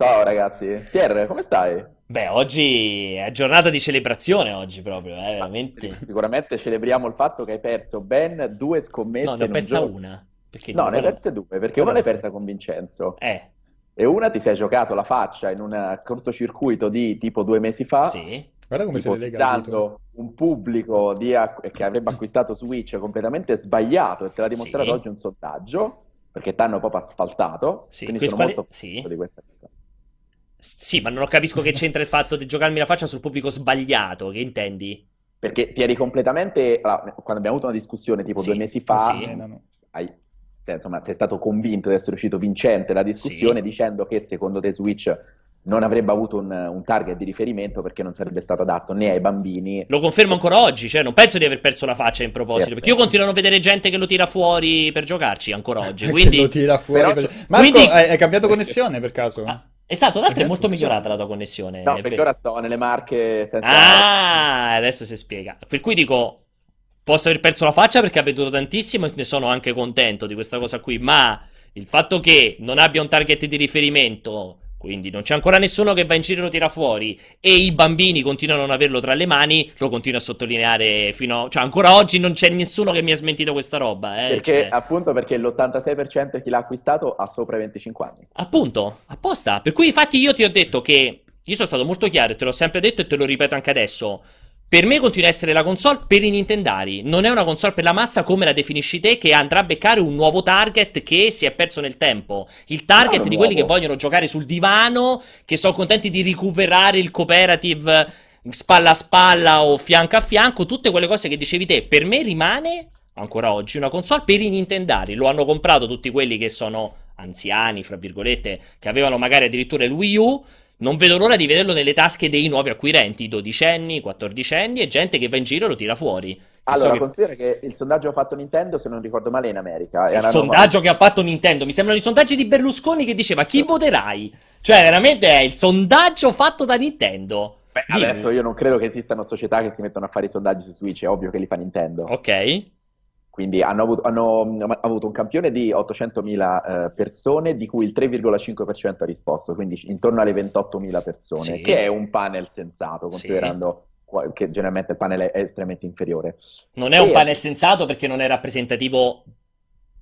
Ciao ragazzi. Pier, come stai? Beh, oggi è giornata di celebrazione oggi proprio, eh, veramente. Sì, sicuramente celebriamo il fatto che hai perso ben due scommesse No, ne ho in un persa giorno. una. Perché No, ne hai perse due, perché una l'hai persa con Vincenzo Eh, e una ti sei giocato la faccia in un cortocircuito di tipo due mesi fa, sì. Guarda come se le lega il dito. ipotizzando un pubblico di acqu- che avrebbe acquistato Switch completamente sbagliato e te l'ha dimostrato Sì. oggi un sondaggio, perché ti hanno proprio asfaltato, Sì, quindi sono quale- molto sì. di questa cosa. Sì, ma non capisco che c'entra il fatto di giocarmi la faccia sul pubblico sbagliato, che intendi? Perché ti eri completamente, allora, quando abbiamo avuto una discussione tipo Sì, due mesi fa, sì. Eh, hai- cioè, insomma, sei stato convinto di essere uscito vincente la discussione Sì. dicendo che secondo te Switch non avrebbe avuto un, un target di riferimento perché non sarebbe stato adatto né ai bambini. Lo confermo ancora oggi, cioè non penso di aver perso la faccia in proposito, perché io continuo a non vedere gente che lo tira fuori per giocarci ancora oggi, quindi... lo tira fuori Però- così. Marco, Quindi- hai, hai cambiato connessione per caso? Ah, esatto, tra l'altro è molto Funziona. migliorata la tua connessione. No, perché ora sto nelle marche senza... Ah, adesso si spiega. Per cui dico, posso aver perso la faccia perché ha venduto tantissimo e ne sono anche contento di questa cosa qui, ma il fatto che non abbia un target di riferimento, quindi non c'è ancora nessuno che va in giro e lo tira fuori e i bambini continuano a non averlo tra le mani, lo continuo a sottolineare fino a... Cioè ancora oggi non c'è nessuno che mi ha smentito questa roba, eh. Perché, cioè- appunto perché l'86% di chi l'ha acquistato ha sopra i 25 anni. Appunto, apposta. Per cui infatti io ti ho detto che io sono stato molto chiaro te l'ho sempre detto e te lo ripeto anche adesso. Per me continua a essere la console per i Nintendari. Non è una console per la massa come la definisci te, che andrà a beccare un nuovo target che si è perso nel tempo. Il target No, di quelli che vogliono giocare sul divano, che sono contenti di recuperare il cooperative spalla a spalla o fianco a fianco, tutte quelle cose che dicevi te. Per me rimane ancora oggi una console per i Nintendari. Lo hanno comprato tutti quelli che sono anziani, fra virgolette, che avevano magari addirittura il Wii U. Non vedo l'ora di vederlo nelle tasche dei nuovi acquirenti, dodicenni, quattordicenni e gente che va in giro e lo tira fuori. So Allora, che- considera che il sondaggio fatto Nintendo, se non ricordo male, è in America. il Erano- sondaggio che ha fatto Nintendo mi sembrano i sondaggi di Berlusconi che diceva chi voterai? Cioè, veramente è il sondaggio fatto da Nintendo. Beh, Dimmi. adesso io non credo che esistano società che si mettono a fare i sondaggi su Switch, è ovvio che li fa Nintendo. Ok. Quindi hanno avuto, hanno, mm, avuto un campione di 800.000 eh, persone, di cui il 3,5% ha risposto, quindi intorno alle 28.000 persone, Sì. che è un panel sensato, considerando qua- che generalmente il panel è estremamente inferiore. Non è un E- panel sensato perché non è rappresentativo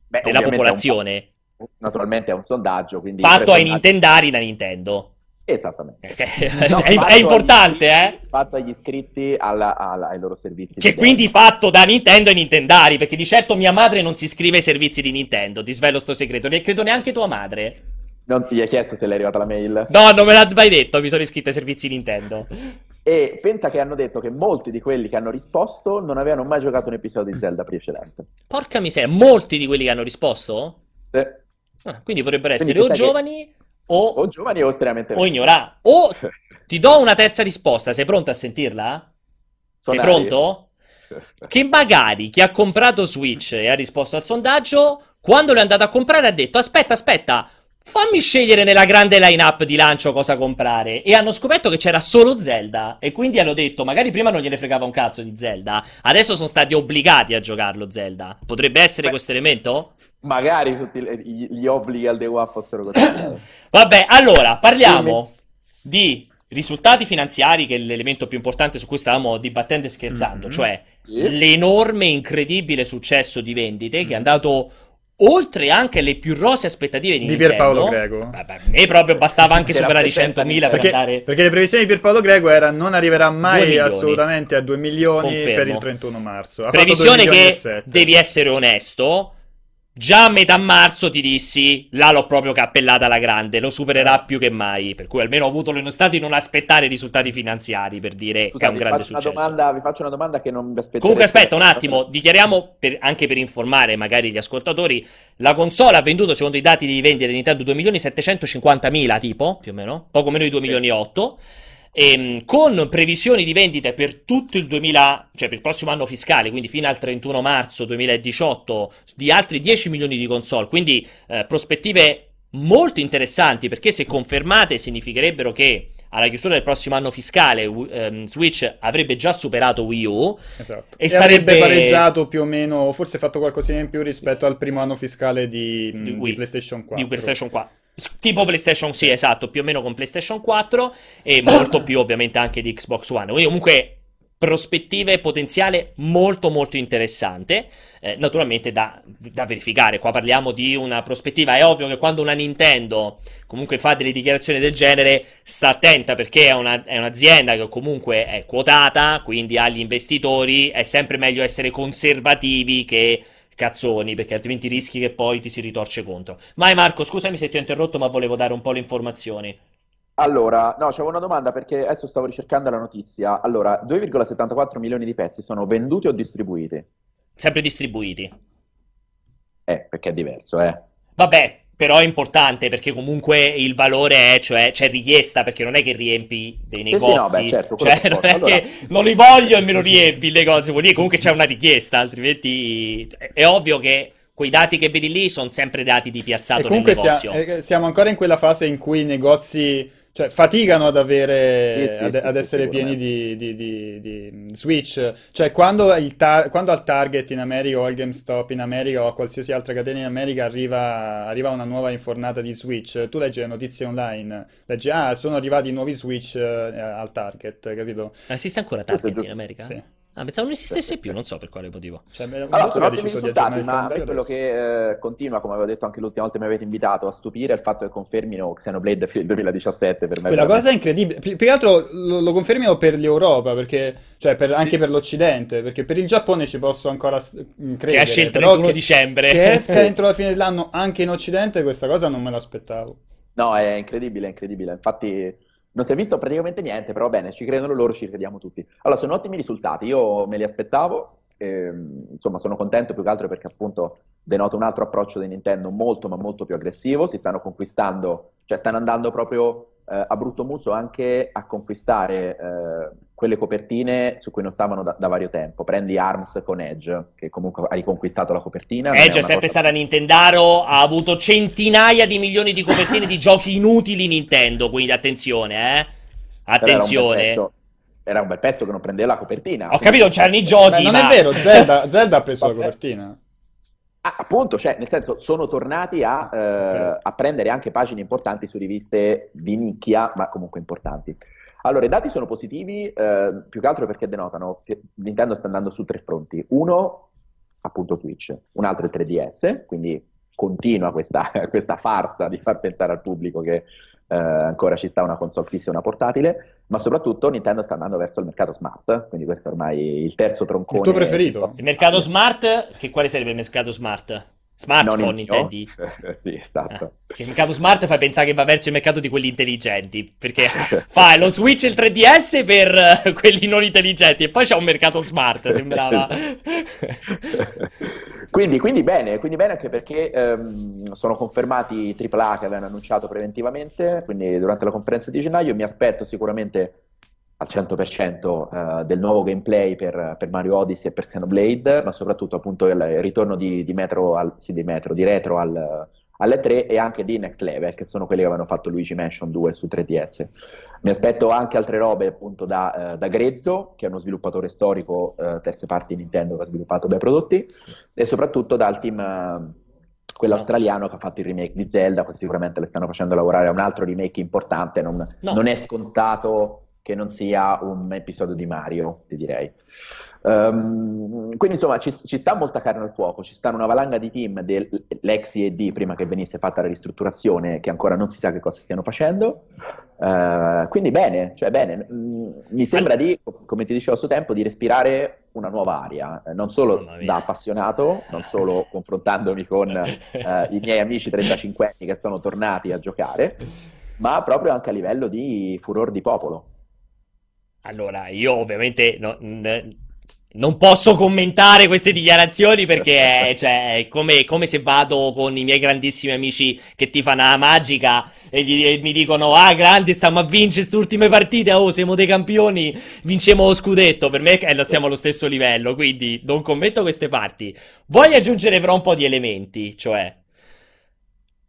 Beh, della è un popolazione. pa- naturalmente è un sondaggio. Fatto ai Nintendari da Nintendo. Esattamente. Ok, No, è, è importante, agli eh? iscritti- Fatto agli iscritti alla- alla- ai loro servizi. Che di quindi demo. fatto da Nintendo e Nintendari, perché di certo mia madre non si iscrive ai servizi di Nintendo, ti svelo sto segreto, ne credo neanche tua madre. Non ti hai chiesto se le è arrivata la mail? No, non me l'ha mai detto, mi sono iscritto ai servizi Nintendo. E pensa che hanno detto che molti di quelli che hanno risposto non avevano mai giocato un episodio di Zelda precedente. Porca miseria, molti di quelli che hanno risposto? Sì. Ah, quindi potrebbero Quindi essere o pensa che- giovani o, O giovani o estremamente o vecchi. ignoranti. O ti do una terza risposta, sei pronto a sentirla? Sei Sonari. pronto? Che magari chi ha comprato Switch e ha risposto al sondaggio, quando lo è andato a comprare ha detto aspetta, aspetta, fammi scegliere nella grande line-up di lancio cosa comprare. E hanno scoperto che c'era solo Zelda. E quindi hanno detto, magari prima non gliene fregava un cazzo di Zelda, adesso sono stati obbligati a giocarlo Zelda. Potrebbe essere Beh. questo elemento? Magari tutti gli, obblighi al day one fossero così. Vabbè, allora, parliamo di risultati finanziari, che è l'elemento più importante su cui stavamo dibattendo e scherzando, Mhm. cioè Sì. l'enorme, incredibile successo di vendite che è andato oltre anche le più rose aspettative di, Di Nintendo. Pierpaolo Greco. Vabbè, a me proprio bastava anche Che superare i rappresenta 100.000 per Perché, andare... perché le previsioni di Pierpaolo Greco era non arriverà mai assolutamente a 2 milioni Confermo. per il 31 marzo. Ha Previsione 2 milioni e che devi essere onesto. Già a metà marzo ti dissi, là l'ho proprio cappellata alla grande, lo supererà più che mai. Per cui almeno ho avuto l'onestà di non aspettare i risultati finanziari per dire che Scusa, è un grande successo. domanda- vi faccio una domanda che non mi aspetterei. Comunque aspetta un attimo, dichiariamo per- anche per informare magari gli ascoltatori, la console ha venduto secondo i dati di vendita di Nintendo 2.750.000 tipo, più o meno, poco meno di 2 Sì. milioni 8. ehm, con previsioni di vendite per tutto il 2000, cioè per il prossimo anno fiscale, quindi fino al 31 marzo 2018, di altri 10 milioni di console, quindi eh, prospettive molto interessanti perché se confermate significherebbero che alla chiusura del prossimo anno fiscale um, Switch avrebbe già superato Wii U esatto. e, e sarebbe pareggiato più o meno, forse fatto qualcosina in più rispetto al primo anno fiscale di, di, di PlayStation 4. Di PlayStation 4. Tipo PlayStation, sì, esatto, più o meno con PlayStation 4 e molto più ovviamente anche di Xbox One. Quindi comunque prospettive e potenziale molto molto interessante, eh, naturalmente da, da, verificare, qua parliamo di una prospettiva, è ovvio che quando una Nintendo comunque fa delle dichiarazioni del genere sta attenta perché è, una, è un'azienda che comunque è quotata, quindi ha gli investitori, è sempre meglio essere conservativi che cazzoni, perché altrimenti rischi che poi ti si ritorce contro. Vai Marco, scusami se ti ho interrotto, ma volevo dare un po' le informazioni. Allora, no, c'avevo una domanda perché adesso stavo ricercando la notizia. Allora, 2,74 milioni di pezzi sono venduti o distribuiti? Sempre distribuiti. Eh, perché è diverso, eh. Vabbè, però è importante perché comunque il valore è, cioè c'è richiesta perché non è che riempi dei negozi. Sì, sì, no, beh, certo, cioè, non è allora... che non li voglio e me lo riempi il negozio, vuol dire comunque c'è una richiesta, altrimenti è ovvio che quei dati che vedi lì sono sempre dati di piazzato e nel negozio. Sia, eh, siamo ancora in quella fase in cui i negozi cioè, faticano ad avere, sì, sì, ad, sì, ad essere pieni di, di, di, di, Switch. Cioè, quando, tar- quando, al Target in America o al GameStop in America o a qualsiasi altra catena in America arriva, arriva una nuova infornata di Switch, tu leggi le notizie online, leggi, ah, sono arrivati nuovi Switch eh, al Target, capito? Ma esiste ancora Target in America? Sì. Ah, pensavo non esistesse più, non so per quale motivo. Cioè, allora, sono ottimi risultati, ma a me quello che eh, continua, come avevo detto anche l'ultima volta che mi avete invitato, a stupire è il fatto che confermino Xenoblade per il 2017 per me. Quella cosa è incredibile. Più, che altro lo, lo, confermino per l'Europa, perché, cioè per, anche sì, per l'Occidente, perché per il Giappone ci posso ancora credere. Che esce il 31 che, dicembre. Che esca entro la fine dell'anno anche in Occidente, questa cosa non me l'aspettavo. No, è incredibile, è incredibile. Infatti non si è visto praticamente niente, però bene, ci credono loro, ci crediamo tutti. Allora, sono ottimi risultati, io me li aspettavo, ehm, insomma sono contento più che altro perché appunto denota un altro approccio di Nintendo molto ma molto più aggressivo, si stanno conquistando, cioè stanno andando proprio eh, a brutto muso anche a conquistare eh, quelle copertine su cui non stavano da, da, vario tempo. Prendi ARMS con Edge, che comunque ha riconquistato la copertina. Edge è, è sempre cosa... stata Nintendaro, ha avuto centinaia di milioni di copertine di giochi inutili Nintendo, quindi attenzione, eh. Attenzione. Era un, bel pezzo che non prendeva la copertina. Ho capito, c'erano i giochi. Beh, non ma... è vero, Zelda, Zelda ha preso la copertina. Ah, appunto, cioè, nel senso, sono tornati a, eh, okay. a, prendere anche pagine importanti su riviste di nicchia, ma comunque importanti. Allora, i dati sono positivi eh, più che altro perché denotano che Nintendo sta andando su tre fronti. Uno, appunto Switch, un altro il 3DS, quindi continua questa, questa farsa di far pensare al pubblico che eh, ancora ci sta una console fissa e una portatile, ma soprattutto Nintendo sta andando verso il mercato smart, quindi questo è ormai il terzo troncone. Il tuo preferito? Il mercato smart, che quale sarebbe il mercato smart? Smartphone, intendi? sì, esatto. Eh, il mercato smart fa pensare che va verso il mercato di quelli intelligenti, perché fa lo Switch e il 3DS per uh, quelli non intelligenti e poi c'è un mercato smart, sembrava. quindi, quindi, bene, quindi bene anche perché um, sono confermati i AAA che avevano annunciato preventivamente, quindi durante la conferenza di gennaio mi aspetto sicuramente al 100% eh, del nuovo gameplay per, per, Mario Odyssey e per Xenoblade, ma soprattutto appunto il ritorno di, di Metro, al, sì, di Metro, di Retro al, alle 3 e anche di Next Level, che sono quelli che avevano fatto Luigi Mansion 2 su 3DS. Mi aspetto anche altre robe appunto da, uh, da Grezzo, che è uno sviluppatore storico, uh, terze parti Nintendo che ha sviluppato bei prodotti, e soprattutto dal team... Uh, quello australiano che ha fatto il remake di Zelda, sicuramente le stanno facendo lavorare a un altro remake importante, non, no. non è scontato che non sia un episodio di Mario, ti direi. Um, quindi insomma ci, ci, sta molta carne al fuoco, ci sta una valanga di team dell'ex ED prima che venisse fatta la ristrutturazione che ancora non si sa che cosa stiano facendo. Uh, quindi bene, cioè bene, mm, mi sembra di, come ti dicevo a suo tempo, di respirare una nuova aria, eh, non solo da appassionato, non solo confrontandomi con uh, i miei amici 35 anni che sono tornati a giocare, ma proprio anche a livello di furor di popolo. Allora, io ovviamente no, n- Non posso commentare queste dichiarazioni perché cioè, è come, come, se vado con i miei grandissimi amici che ti fanno la magica e, gli, e mi dicono ah grandi stiamo a vincere queste ultime partite, oh siamo dei campioni, vincemo lo scudetto, per me eh, stiamo allo stesso livello, quindi non commento queste parti. Voglio aggiungere però un po' di elementi, cioè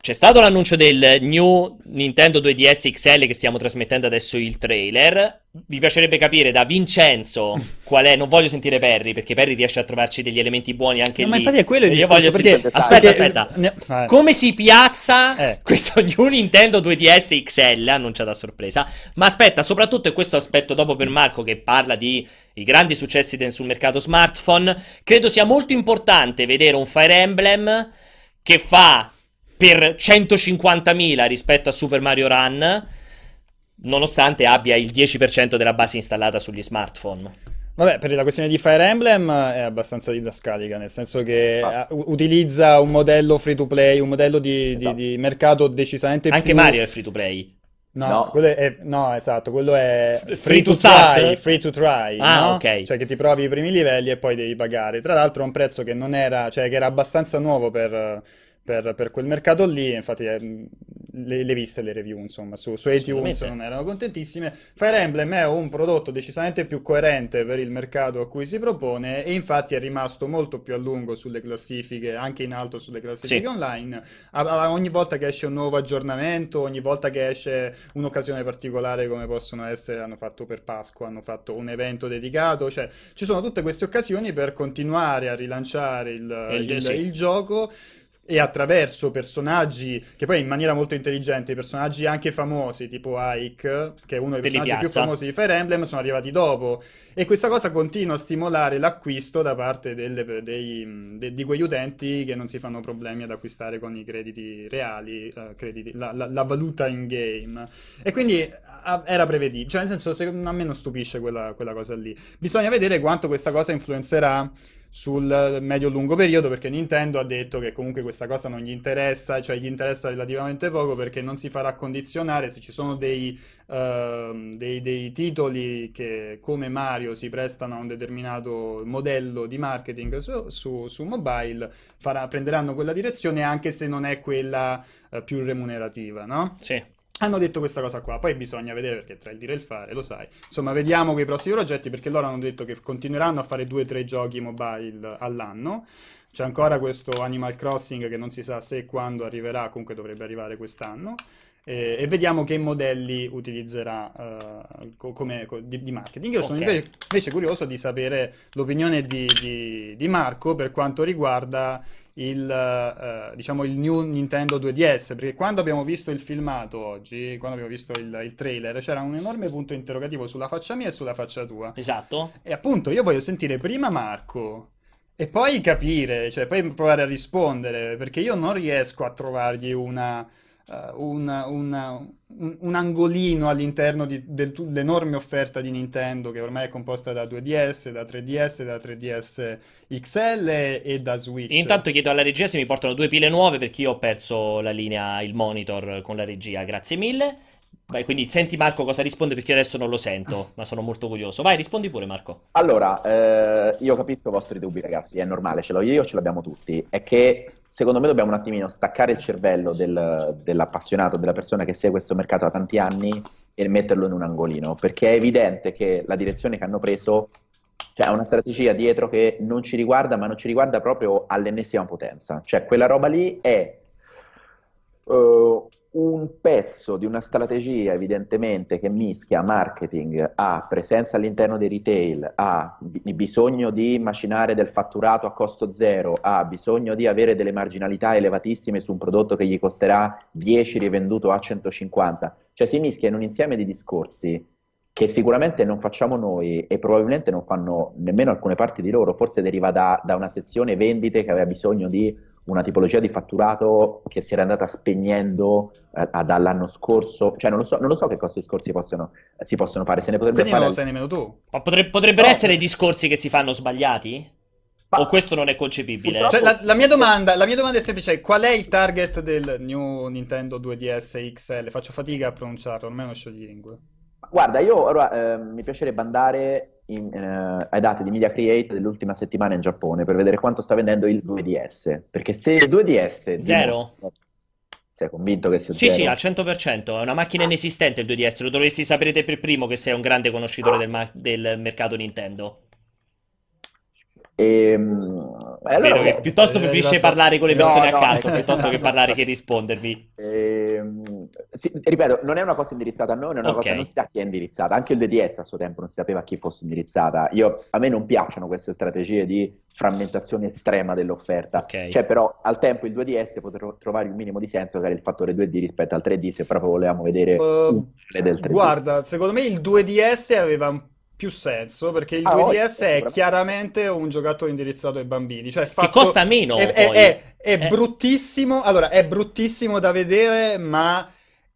c'è stato l'annuncio del new Nintendo 2DS XL che stiamo trasmettendo adesso il trailer. Mi piacerebbe capire da Vincenzo qual è. Non voglio sentire Perry perché Perry riesce a trovarci degli elementi buoni anche no, lì. Ma infatti è quello il Io voglio sentire. Aspetta, aspetta. Ne... Come si piazza eh. questo new Nintendo 2DS XL annunciato a sorpresa? Ma aspetta, soprattutto, e questo aspetto dopo per Marco che parla di i grandi successi sul mercato smartphone. Credo sia molto importante vedere un Fire Emblem che fa per 150.000 rispetto a Super Mario Run, nonostante abbia il 10% della base installata sugli smartphone. Vabbè, per la questione di Fire Emblem è abbastanza didascalica, nel senso che ah. utilizza un modello free to play, un modello di, esatto. di, di mercato decisamente Anche più... Mario è free to play. No, no. Quello è, no, esatto, quello è free, free to, to try, free to try, ah, no? ok. Cioè che ti provi i primi livelli e poi devi pagare. Tra l'altro a un prezzo che non era, cioè che era abbastanza nuovo per per, per, quel mercato lì, infatti eh, le, le, viste le review insomma su, su iTunes non erano contentissime. Fire Emblem è un prodotto decisamente più coerente per il mercato a cui si propone e infatti è rimasto molto più a lungo sulle classifiche, anche in alto sulle classifiche sì. online. A, a, ogni volta che esce un nuovo aggiornamento, ogni volta che esce un'occasione particolare come possono essere, hanno fatto per Pasqua, hanno fatto un evento dedicato, cioè ci sono tutte queste occasioni per continuare a rilanciare il, il, il, sì. il gioco e attraverso personaggi che poi in maniera molto intelligente, personaggi anche famosi, tipo Ike, che è uno dei personaggi più famosi di Fire Emblem, sono arrivati dopo. E questa cosa continua a stimolare l'acquisto da parte delle, dei, de, di quegli utenti che non si fanno problemi ad acquistare con i crediti reali, uh, crediti, la, la, la, valuta in game. E quindi era prevedibile, cioè nel senso, se, a me non stupisce quella, quella cosa lì. Bisogna vedere quanto questa cosa influenzerà sul medio-lungo periodo perché Nintendo ha detto che comunque questa cosa non gli interessa, cioè gli interessa relativamente poco perché non si farà condizionare se ci sono dei, uh, dei, dei titoli che come Mario si prestano a un determinato modello di marketing su, su, su mobile, farà, prenderanno quella direzione anche se non è quella uh, più remunerativa, no? Sì hanno detto questa cosa qua, poi bisogna vedere perché tra il dire e il fare, lo sai. Insomma, vediamo quei prossimi progetti perché loro hanno detto che continueranno a fare due o tre giochi mobile all'anno. C'è ancora questo Animal Crossing che non si sa se e quando arriverà, comunque dovrebbe arrivare quest'anno. E, e vediamo che modelli utilizzerà co- come, co- di, di, marketing. Io okay. sono invece, invece, curioso di sapere l'opinione di, di, di Marco per quanto riguarda il, uh, diciamo il new Nintendo 2DS, perché quando abbiamo visto il filmato oggi, quando abbiamo visto il, il, trailer, c'era un enorme punto interrogativo sulla faccia mia e sulla faccia tua. Esatto. E appunto io voglio sentire prima Marco e poi capire, cioè poi provare a rispondere, perché io non riesco a trovargli una un, un, un, un, angolino all'interno di, dell'enorme offerta di Nintendo che ormai è composta da 2DS, da 3DS, da 3DS XL e da Switch. Intanto chiedo alla regia se mi portano due pile nuove perché io ho perso la linea, il monitor con la regia, grazie mille. Vai, quindi senti Marco cosa risponde perché adesso non lo sento, ma sono molto curioso. Vai, rispondi pure Marco. Allora, eh, io capisco i vostri dubbi ragazzi, è normale, ce l'ho io, ce l'abbiamo tutti. È che secondo me dobbiamo un attimino staccare il cervello del, dell'appassionato, della persona che segue questo mercato da tanti anni e metterlo in un angolino, perché è evidente che la direzione che hanno preso cioè ha una strategia dietro che non ci riguarda, ma non ci riguarda proprio all'ennesima potenza. Cioè quella roba lì è... Uh, un pezzo di una strategia evidentemente che mischia marketing a presenza all'interno dei retail, a bisogno di macinare del fatturato a costo zero, a bisogno di avere delle marginalità elevatissime su un prodotto che gli costerà 10 rivenduto a 150. Cioè si mischia in un insieme di discorsi che sicuramente non facciamo noi e probabilmente non fanno nemmeno alcune parti di loro, forse deriva da, da una sezione vendite che aveva bisogno di una tipologia di fatturato che si era andata spegnendo eh, dall'anno scorso, cioè non lo so, non lo so che questi discorsi possono, si possono fare, se ne potrebbe Quindi fare... non lo sai nemmeno tu. Ma potre, potrebbero no. essere discorsi che si fanno sbagliati? Ma... O questo non è concepibile? Cioè, la, la, mia domanda, la, mia domanda, è semplice: qual è il target del new Nintendo 2DS XL? Faccio fatica a pronunciarlo, almeno scioglilingue. Guarda, io ora eh, mi piacerebbe andare in, eh, ai dati di Media Create dell'ultima settimana in Giappone per vedere quanto sta vendendo il 2DS. Perché se il 2DS Zero? dimostra- sei convinto che sia Sì, sì, zero? al 100%. È una macchina inesistente il 2DS. Lo dovresti sapere te per primo che sei un grande conoscitore del, ma- del mercato Nintendo. Ehm, e allora, Vedo che piuttosto eh, preferisce basta- parlare con le No, persone no, accanto eh. piuttosto che parlare che rispondervi. Ehm, sì, ripeto, non è una cosa indirizzata a noi, non è una Ok. cosa non si sa chi è indirizzata. Anche il DDS a suo tempo non si sapeva a chi fosse indirizzata. Io, a me non piacciono queste strategie di frammentazione estrema dell'offerta. Ok. Cioè, però, al tempo il 2DS potrò trovare un minimo di senso che era il fattore 2D rispetto al 3D se proprio volevamo vedere Uh, del 3D. Guarda, secondo me il 2DS aveva un- più senso perché il Ah, 2DS oh, è sicuramente. chiaramente un giocattolo indirizzato ai bambini. Cioè, Che fatto- costa meno, È, è- è- è Eh. bruttissimo. Allora, è bruttissimo da vedere, ma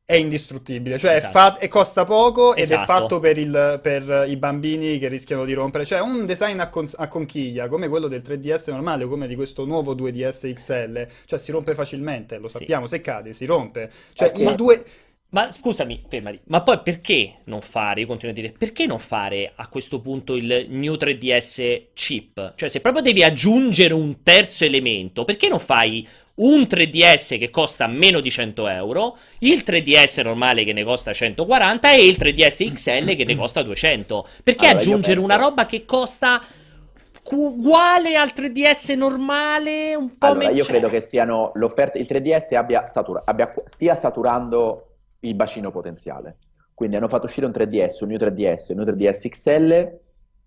è indistruttibile. Cioè, è Esatto. fa- e costa poco ed è Esatto. fatto per, il- per i bambini che rischiano di rompere. Cioè, un design a, con- a conchiglia, come quello del 3DS normale, o come di questo nuovo 2DS XL. Cioè, si rompe facilmente, lo Sì. sappiamo. Se cade, si rompe. Cioè, Ecco. il 2... Ma scusami, fermati. Ma poi perché non fare, io continuo a dire, perché non fare a questo punto il New 3DS chip? Cioè, se proprio devi aggiungere un terzo elemento, perché non fai un 3DS che costa meno di 100 euro, il 3DS normale che ne costa 140 e il 3DS XL che ne costa 200? Perché Allora, aggiungere penso- una roba che costa uguale al 3DS normale, un po' Allora, meno... io credo che siano l'offerta, il 3DS abbia satura- abbia- stia saturando il bacino potenziale. Quindi hanno fatto uscire un 3DS, un New 3DS, un New 3DS XL,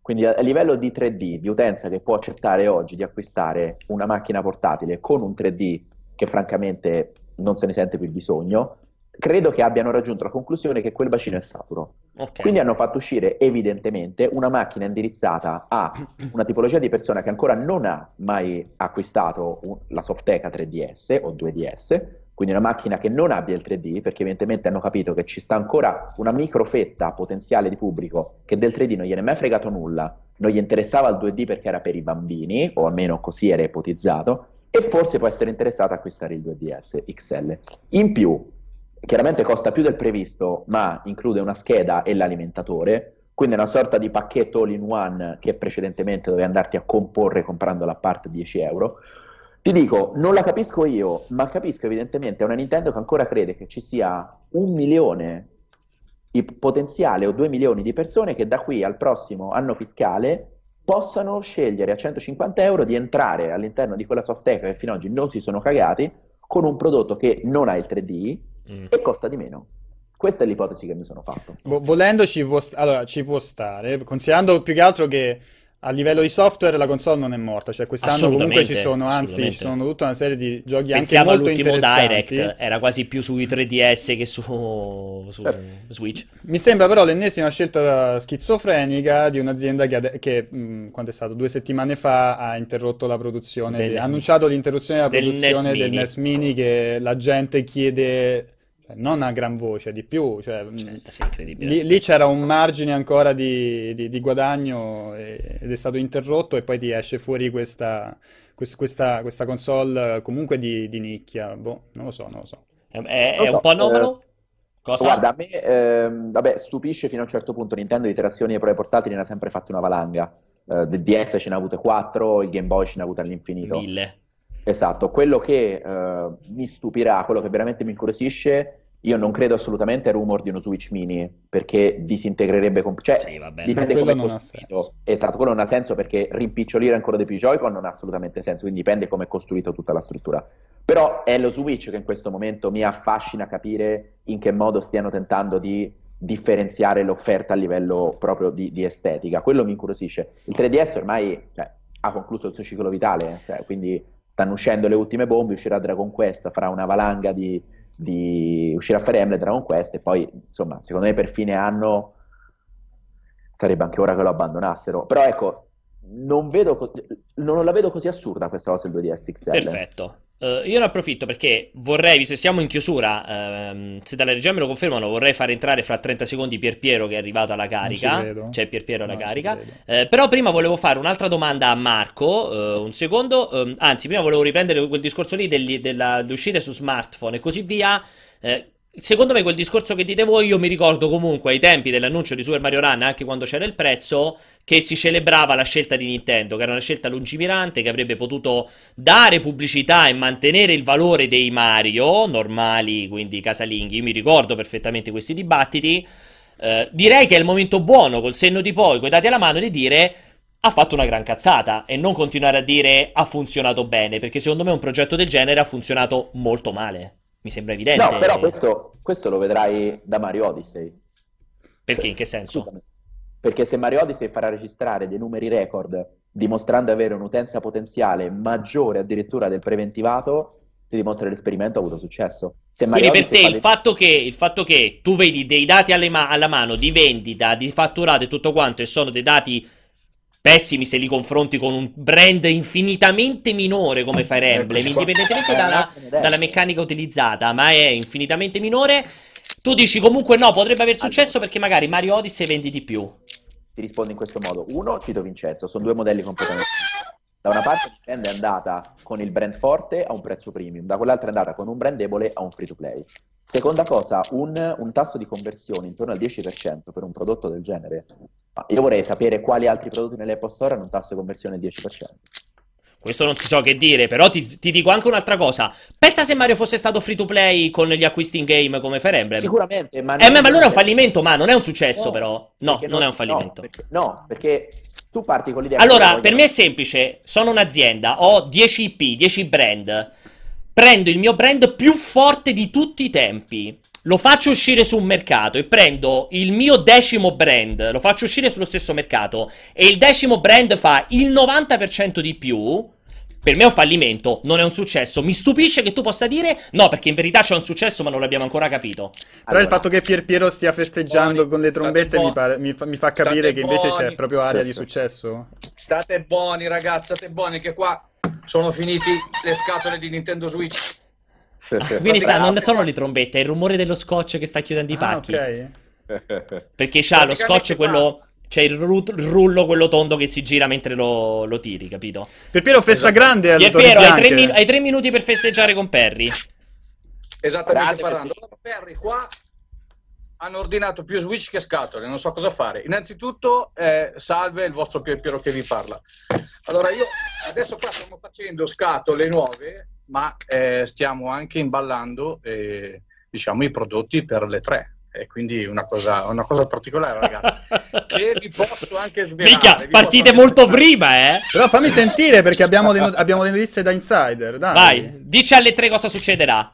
quindi a, a livello di 3D, di utenza che può accettare oggi di acquistare una macchina portatile con un 3D che francamente non se ne sente più il bisogno, credo che abbiano raggiunto la conclusione che quel bacino è saturo. Ok. Quindi hanno fatto uscire evidentemente una macchina indirizzata a una tipologia di persona che ancora non ha mai acquistato un- la Softeca 3DS o 2DS, quindi una macchina che non abbia il 3D, perché evidentemente hanno capito che ci sta ancora una microfetta potenziale di pubblico che del 3D non gliene è mai fregato nulla, non gli interessava il 2D perché era per i bambini, o almeno così era ipotizzato, e forse può essere interessato a acquistare il 2DS XL. In più, chiaramente costa più del previsto, ma include una scheda e l'alimentatore, quindi una sorta di pacchetto all-in-one che precedentemente dovevi andarti a comporre comprando la parte 10 euro. Ti dico, non la capisco io, ma capisco evidentemente una Nintendo che ancora crede che ci sia un milione di potenziale o due milioni di persone che da qui al prossimo anno fiscale possano scegliere a 150 euro di entrare all'interno di quella softeca che fino ad oggi non si sono cagati con un prodotto che non ha il 3D Mm. e costa di meno. Questa è l'ipotesi che mi sono fatto. Vo- Volendo ci può, allora, ci può stare, considerando più che altro che a livello di software la console non è morta, cioè quest'anno comunque ci sono, anzi ci sono tutta una serie di giochi anche Pensiamo molto all'ultimo interessanti. Direct, era quasi più sui 3DS che su, su Certo. Switch. Mi sembra però l'ennesima scelta schizofrenica di un'azienda che, ade- che, mh, quando è stato? Due settimane fa ha interrotto la produzione, Del- ha annunciato l'interruzione della del produzione NES del. NES Mini che la gente chiede, non a gran voce, di più, cioè, Cioè, sì, incredibile. Lì, lì c'era un margine ancora di, di- di guadagno e- ed è stato interrotto e poi ti esce fuori questa, quest- questa, questa console comunque di, di nicchia. Boh, non lo so, non lo so. È, è- è so, un po' anomalo? Cosa? Guarda, a me ehm, vabbè, stupisce fino a un certo punto. Nintendo di iterazioni ai propri portatili ne ha sempre fatte una valanga. Eh, del DS ce ne ha avute 4, il Game Boy ce ne ha avute all'infinito. Mille. Esatto, quello che eh, mi stupirà, quello che veramente mi incuriosisce, io non credo assolutamente ai rumor di uno Switch Mini, perché disintegrerebbe, comp- cioè Sì, va bene. dipende come è costruito. Esatto, quello non ha senso perché rimpicciolire ancora di più i Joy-Con non ha assolutamente senso, quindi dipende come è costruito tutta la struttura. Però è lo Switch che in questo momento mi affascina capire in che modo stiano tentando di differenziare l'offerta a livello proprio di, di estetica. Quello mi incuriosisce. Il 3DS ormai cioè, ha concluso il suo ciclo vitale, cioè, quindi stanno uscendo le ultime bombe, uscirà Dragon Quest, farà una valanga di, di... uscirà Fire Emblem Dragon Quest e poi, insomma, secondo me per fine anno sarebbe anche ora che lo abbandonassero. Però ecco, non, vedo co- non la vedo così assurda questa cosa del 2DS XL. Perfetto. Eh, io ne approfitto perché vorrei, visto che siamo in chiusura, ehm, se dalla regia me lo confermano, vorrei far entrare fra 30 secondi Pier Piero che è arrivato alla carica. credo. C'è Pier Piero alla No, carica. Eh, però prima volevo fare un'altra domanda a Marco, eh, un secondo, ehm, anzi prima volevo riprendere quel discorso lì degli- della- delle uscite su smartphone e così via. Eh, secondo me quel discorso che dite voi, io mi ricordo comunque ai tempi dell'annuncio di Super Mario Run, anche quando c'era il prezzo, che si celebrava la scelta di Nintendo, che era una scelta lungimirante, che avrebbe potuto dare pubblicità e mantenere il valore dei Mario normali, quindi casalinghi. Io mi ricordo perfettamente questi dibattiti. Eh, direi che è il momento buono, col senno di poi, coi dati alla mano, di dire ha fatto una gran cazzata e non continuare a dire ha funzionato bene, perché secondo me un progetto del genere ha funzionato molto male. Mi sembra evidente. No, però questo, questo lo vedrai da Mario Odyssey. Perché? In che senso? Scusami. Perché se Mario Odyssey farà registrare dei numeri record dimostrando di avere un'utenza potenziale maggiore addirittura del preventivato, ti dimostra che l'esperimento ha avuto successo. Se Quindi per te il, dei... fatto che, il, fatto che, tu vedi dei dati ma- alla mano di vendita, di fatturato e tutto quanto e sono dei dati pessimi se li confronti con un brand infinitamente minore come Fire Emblem, indipendentemente dalla, dalla meccanica utilizzata, ma è infinitamente minore. Tu dici comunque no, potrebbe aver successo perché magari Mario Odyssey vendi di più. Ti rispondo in questo modo. Uno, cito Vincenzo, sono due modelli completamente da una parte Nintendo è andata con il brand forte a un prezzo premium, da quell'altra è andata con un brand debole a un free to play. Seconda cosa, un, un tasso di conversione intorno al 10% per un prodotto del genere. Io vorrei sapere quali altri prodotti nell'Apple Store hanno un tasso di conversione del 10%. Questo non ti so che dire, però ti, ti, dico anche un'altra cosa. Pensa se Mario fosse stato free to play con gli acquisti in game come Fire Emblem. Sicuramente, ma... Eh, ma allora è un fallimento, ma non è un successo no, però. No, non, non, è un fallimento. No perché, no, perché tu parti con l'idea... Allora, per me è semplice. Sono un'azienda, ho 10 IP, 10 brand. Prendo il mio brand più forte di tutti i tempi lo faccio uscire su un mercato e prendo il mio decimo brand, lo faccio uscire sullo stesso mercato e il decimo brand fa il 90% di più, per me è un fallimento, non è un successo. Mi stupisce che tu possa dire no, perché in verità c'è un successo, ma non l'abbiamo ancora capito. Però allora, il fatto che Pier Piero stia festeggiando buoni, con le trombette mi, pare, mi, fa, mi, fa, capire che invece buoni. c'è proprio area di successo. State buoni, ragazzi, state buoni, che qua sono finiti le scatole di Nintendo Switch. Quindi sta, non sono le trombette, è il rumore dello scotch che sta chiudendo i ah, pacchi. Ah, ok. Perché c'ha lo scotch quello c'è il, ru- rullo, quello tondo che si gira mentre lo, lo tiri, capito? Per Piero festa esatto. grande alle Piero, hai tre, min- hai tre, minuti per festeggiare con Perry. Esattamente parlando. Perry qua hanno ordinato più Switch che scatole, non so cosa fare. Innanzitutto, eh, salve il vostro Pier Piero che vi parla. Allora, io adesso qua stiamo facendo scatole nuove, ma eh, stiamo anche imballando eh, diciamo, i prodotti per le tre e quindi una cosa, una cosa particolare, ragazzi. che vi posso anche svelare. Mica, partite molto anche... prima, eh? Però fammi sentire perché abbiamo, le, abbiamo le notizie da insider. Dai. Vai, dici alle tre cosa succederà.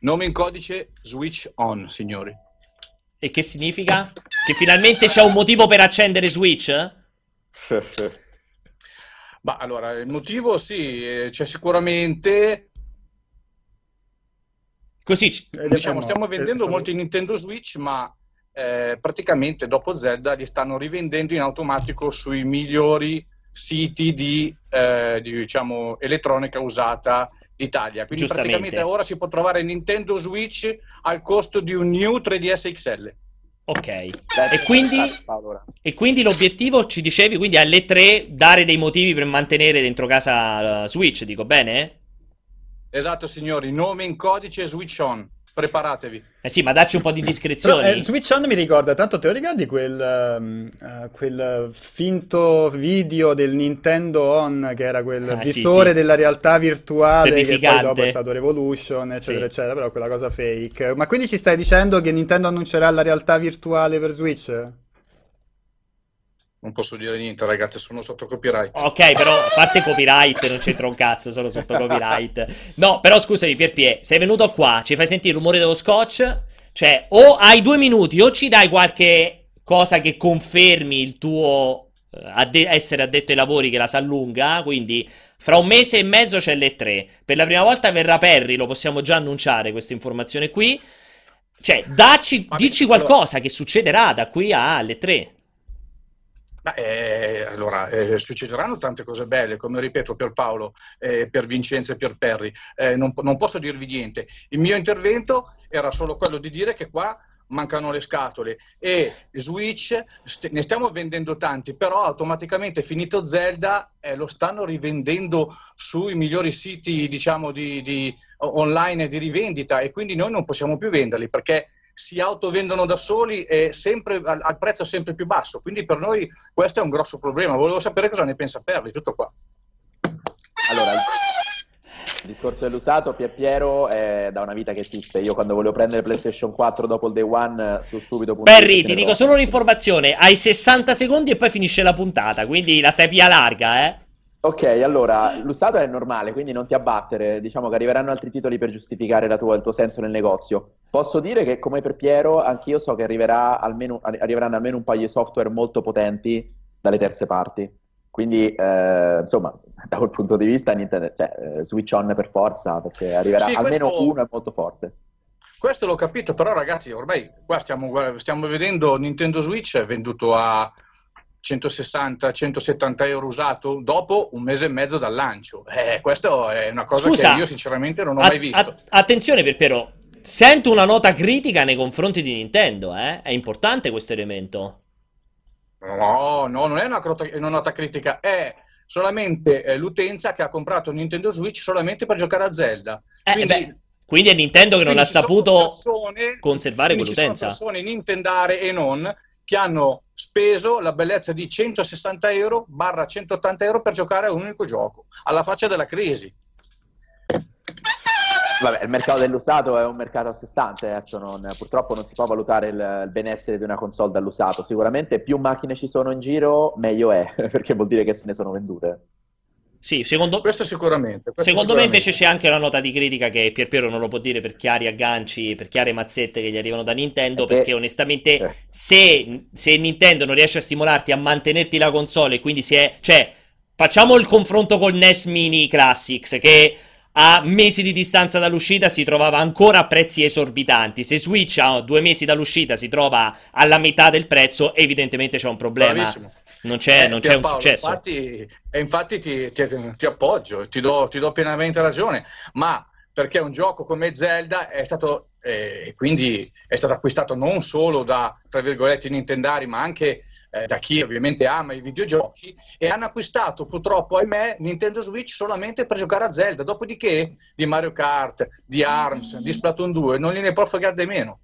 Nome in codice Switch On, signori. E che significa? Che finalmente c'è un motivo per accendere Switch? Ma allora, il motivo sì, eh, c'è sicuramente Così eh, diciamo, stiamo vendendo eh, molti Nintendo Switch, ma eh, praticamente dopo Zelda li stanno rivendendo in automatico sui migliori siti di, eh, di diciamo, elettronica usata d'Italia. Quindi praticamente ora si può trovare Nintendo Switch al costo di un New 3DS XL. Ok, e quindi, e quindi, l'obiettivo ci dicevi quindi alle 3 dare dei motivi per mantenere dentro casa Switch, dico bene? Esatto, signori, nome in codice Switch On. Preparatevi. Eh sì, ma dacci un po' di discrezione. Però, eh, Switch On mi ricorda, tanto te lo ricordi quel, uh, quel finto video del Nintendo On, che era quel ah, visore sì, sì. della realtà virtuale che poi dopo è stato Revolution, eccetera, sì. eccetera, però quella cosa fake. Ma quindi ci stai dicendo che Nintendo annuncerà la realtà virtuale per Switch? Non posso dire niente, ragazzi, sono sotto copyright. Ok, però a parte copyright, non c'entra un cazzo, sono sotto copyright. No, però scusami, Pierpie, sei venuto qua, ci fai sentire il rumore dello scotch? Cioè, o hai due minuti, o ci dai qualche cosa che confermi il tuo uh, adde- essere addetto ai lavori che la sa lunga, quindi fra un mese e mezzo c'è le tre. Per la prima volta verrà Perry, lo possiamo già annunciare questa informazione qui. Cioè, dacci, dici qualcosa che succederà da qui alle tre. Eh, allora, eh, succederanno tante cose belle, come ripeto per Paolo, eh, per Vincenzo e per Perri. Eh, non, non, posso dirvi niente. Il mio intervento era solo quello di dire che qua mancano le scatole e Switch st- ne stiamo vendendo tanti, però automaticamente finito Zelda eh, lo stanno rivendendo sui migliori siti diciamo di, di online di rivendita e quindi noi non possiamo più venderli perché si autovendono da soli e sempre, al, al, prezzo sempre più basso. Quindi per noi questo è un grosso problema. Volevo sapere cosa ne pensa Perli, tutto qua. Allora, il discorso dell'usato, Pier Piero è da una vita che esiste. Io quando volevo prendere PlayStation 4 dopo il day one, su subito... Perry, ti dico solo un'informazione. Hai 60 secondi e poi finisce la puntata, quindi la stai via larga, eh? Ok, allora, l'usato è normale, quindi non ti abbattere. Diciamo che arriveranno altri titoli per giustificare tua, il tuo senso nel negozio. Posso dire che, come per Piero, anch'io so che arriverà almeno, arriveranno almeno un paio di software molto potenti dalle terze parti. Quindi, eh, insomma, da quel punto di vista, Nintendo, cioè, eh, switch on per forza, perché arriverà sì, almeno questo... uno è molto forte. Questo l'ho capito, però ragazzi, ormai qua stiamo, stiamo vedendo Nintendo Switch venduto a 160-170 euro usato dopo un mese e mezzo dal lancio. Eh, questa è una cosa Scusa, che io sinceramente non ho a- mai visto. A- attenzione per però, sento una nota critica nei confronti di Nintendo, eh? È importante questo elemento. No, no, non è una, una nota critica, è solamente eh, l'utenza che ha comprato Nintendo Switch solamente per giocare a Zelda. Eh, quindi, beh, quindi è Nintendo che non ha saputo persone, conservare quell'utenza. Ci sono persone nintendare e non che hanno speso la bellezza di 160 euro barra 180 euro per giocare a un unico gioco, alla faccia della crisi. Vabbè, il mercato dell'usato è un mercato a sé stante, adesso non, purtroppo non si può valutare il, il, benessere di una console dall'usato. Sicuramente più macchine ci sono in giro, meglio è, perché vuol dire che se ne sono vendute. Sì, secondo, questo sicuramente. Questo secondo sicuramente. me invece c'è anche una nota di critica che Pierpiero non lo può dire per chiari agganci, per chiare mazzette che gli arrivano da Nintendo, perché, perché onestamente eh. se, se, Nintendo non riesce a stimolarti a mantenerti la console e quindi si è... cioè, facciamo il confronto col NES Mini Classics che a mesi di distanza dall'uscita si trovava ancora a prezzi esorbitanti. Se Switch a due mesi dall'uscita si trova alla metà del prezzo, evidentemente c'è un problema. Bravissimo non c'è, eh, non c'è un Paolo, successo. Infatti, e infatti ti, ti, ti appoggio, ti do, ti do, pienamente ragione, ma perché un gioco come Zelda è stato, eh, quindi è stato acquistato non solo da, tra virgolette, Nintendari, ma anche eh, da chi ovviamente ama i videogiochi e hanno acquistato purtroppo, ahimè, Nintendo Switch solamente per giocare a Zelda, dopodiché di Mario Kart, di ARMS, di Splatoon 2 non gliene può fregare meno.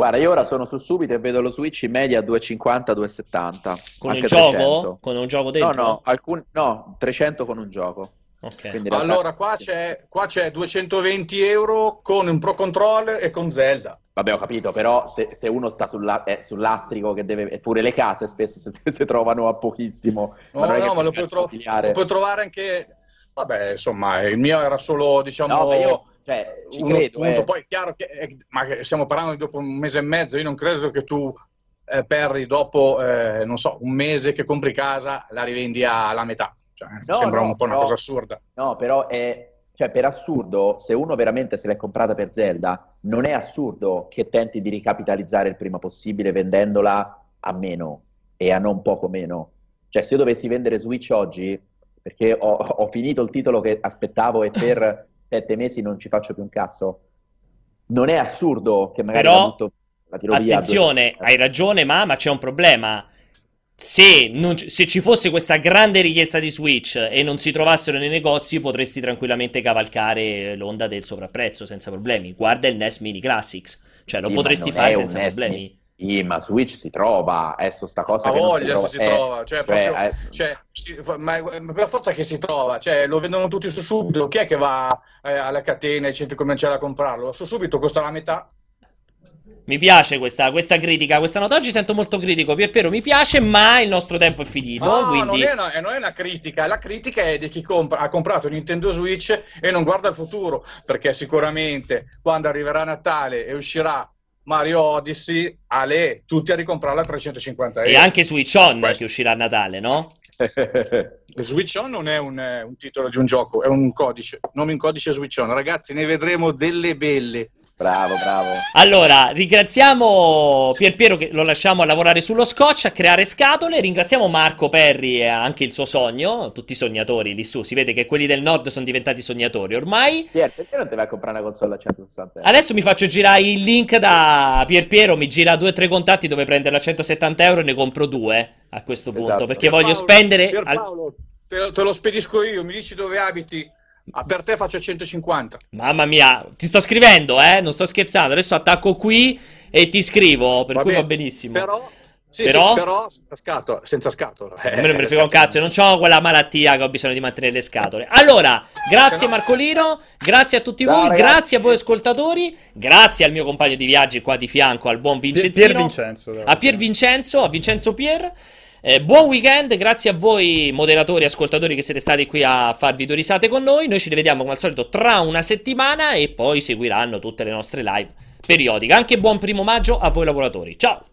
Guarda, io ora sono su subito e vedo lo Switch in media 250-270. Con il gioco? Con un gioco dentro? No, no, alcun... no 300 con un gioco. Okay. Allora, qua c'è, qua c'è, 220 euro con un Pro Controller e con Zelda. Vabbè, ho capito, però se, se uno sta sulla, eh, sull'astrico, che deve, pure le case spesso si, si trovano a pochissimo. No, ma no, ma lo puoi, tro- lo puoi, trovare anche... Vabbè, insomma, il mio era solo, diciamo... No, io cioè, uno credo, spunto. Eh... Poi è chiaro che, è, ma stiamo parlando di dopo un mese e mezzo, io non credo che tu eh, Perry dopo, eh, non so, un mese che compri casa la rivendi alla metà. Cioè, no, sembra no, un po' una cosa assurda. No, però è... Cioè, per assurdo, se uno veramente se l'è comprata per Zelda, non è assurdo che tenti di ricapitalizzare il prima possibile vendendola a meno e a non poco meno. Cioè, se io dovessi vendere Switch oggi, perché ho, ho finito il titolo che aspettavo e per sette mesi non ci faccio più un cazzo. Non è assurdo che magari Però, la tiro attenzione, hai ragione, ma, ma c'è un problema. Se, non, se, ci fosse questa grande richiesta di Switch e non si trovassero nei negozi, potresti tranquillamente cavalcare l'onda del sovrapprezzo senza problemi. Guarda il NES Mini Classics, cioè lo sì, potresti fare senza problemi. Sì, ma Switch si trova, adesso sta cosa a che voglia si, si trova, cioè, cioè, proprio, eh, cioè, si, ma, ma per forza che si trova, cioè, lo vendono tutti su subito, chi è che va eh, alle catene ai centri commerciali a comprarlo? Su subito costa la metà. Mi piace questa, questa, critica, questa nota oggi sento molto critico, Pierpiero mi piace, ma il nostro tempo è finito. No, quindi... non, è una, non, è una, critica, la critica è di chi compra, ha comprato Nintendo Switch e non guarda il futuro, perché sicuramente quando arriverà Natale e uscirà Mario Odyssey, Ale, tutti a ricomprarla a 350 euro. E anche Switch On Questo. che uscirà a Natale, no? Switch On non è un, un, titolo di un gioco, è un codice, nome in codice Switch On. Ragazzi, ne vedremo delle belle. Bravo, bravo. Allora, ringraziamo Pierpiero che lo lasciamo a lavorare sullo scotch, a creare scatole. Ringraziamo Marco Perri e anche il suo sogno. Tutti sognatori lì su. Si vede che quelli del nord sono diventati sognatori ormai. Pier, perché non ti vai a comprare una console a 160 euro? Adesso mi faccio girare il link da Pierpiero. Mi gira due o tre contatti dove prenderla a 170 euro e ne compro due a questo punto. Esatto. Perché Pierpaolo, voglio spendere. al- Pierpaolo, te, lo- te lo spedisco io, mi dici dove abiti. Ah, per te faccio 150. Mamma mia, ti sto scrivendo, eh? Non sto scherzando. Adesso attacco qui e ti scrivo. Per Va cui va bene. benissimo. Però, sì, Però? sì, però senza scatola. Senza scatola. A me non me ne frega un cazzo, non ho quella malattia che ho bisogno di mantenere le scatole. Allora, grazie Marcolino, grazie a tutti Ciao, voi, ragazzi. grazie a voi ascoltatori, grazie al mio compagno di viaggi qua di fianco, al buon Vincenzino, Pier Vincenzo. a Pier Vincenzo, a Vincenzo Pier. Eh, buon weekend, grazie a voi moderatori e ascoltatori che siete stati qui a farvi due risate con noi. Noi ci rivediamo come al solito tra una settimana e poi seguiranno tutte le nostre live periodiche. Anche buon primo maggio a voi lavoratori. Ciao!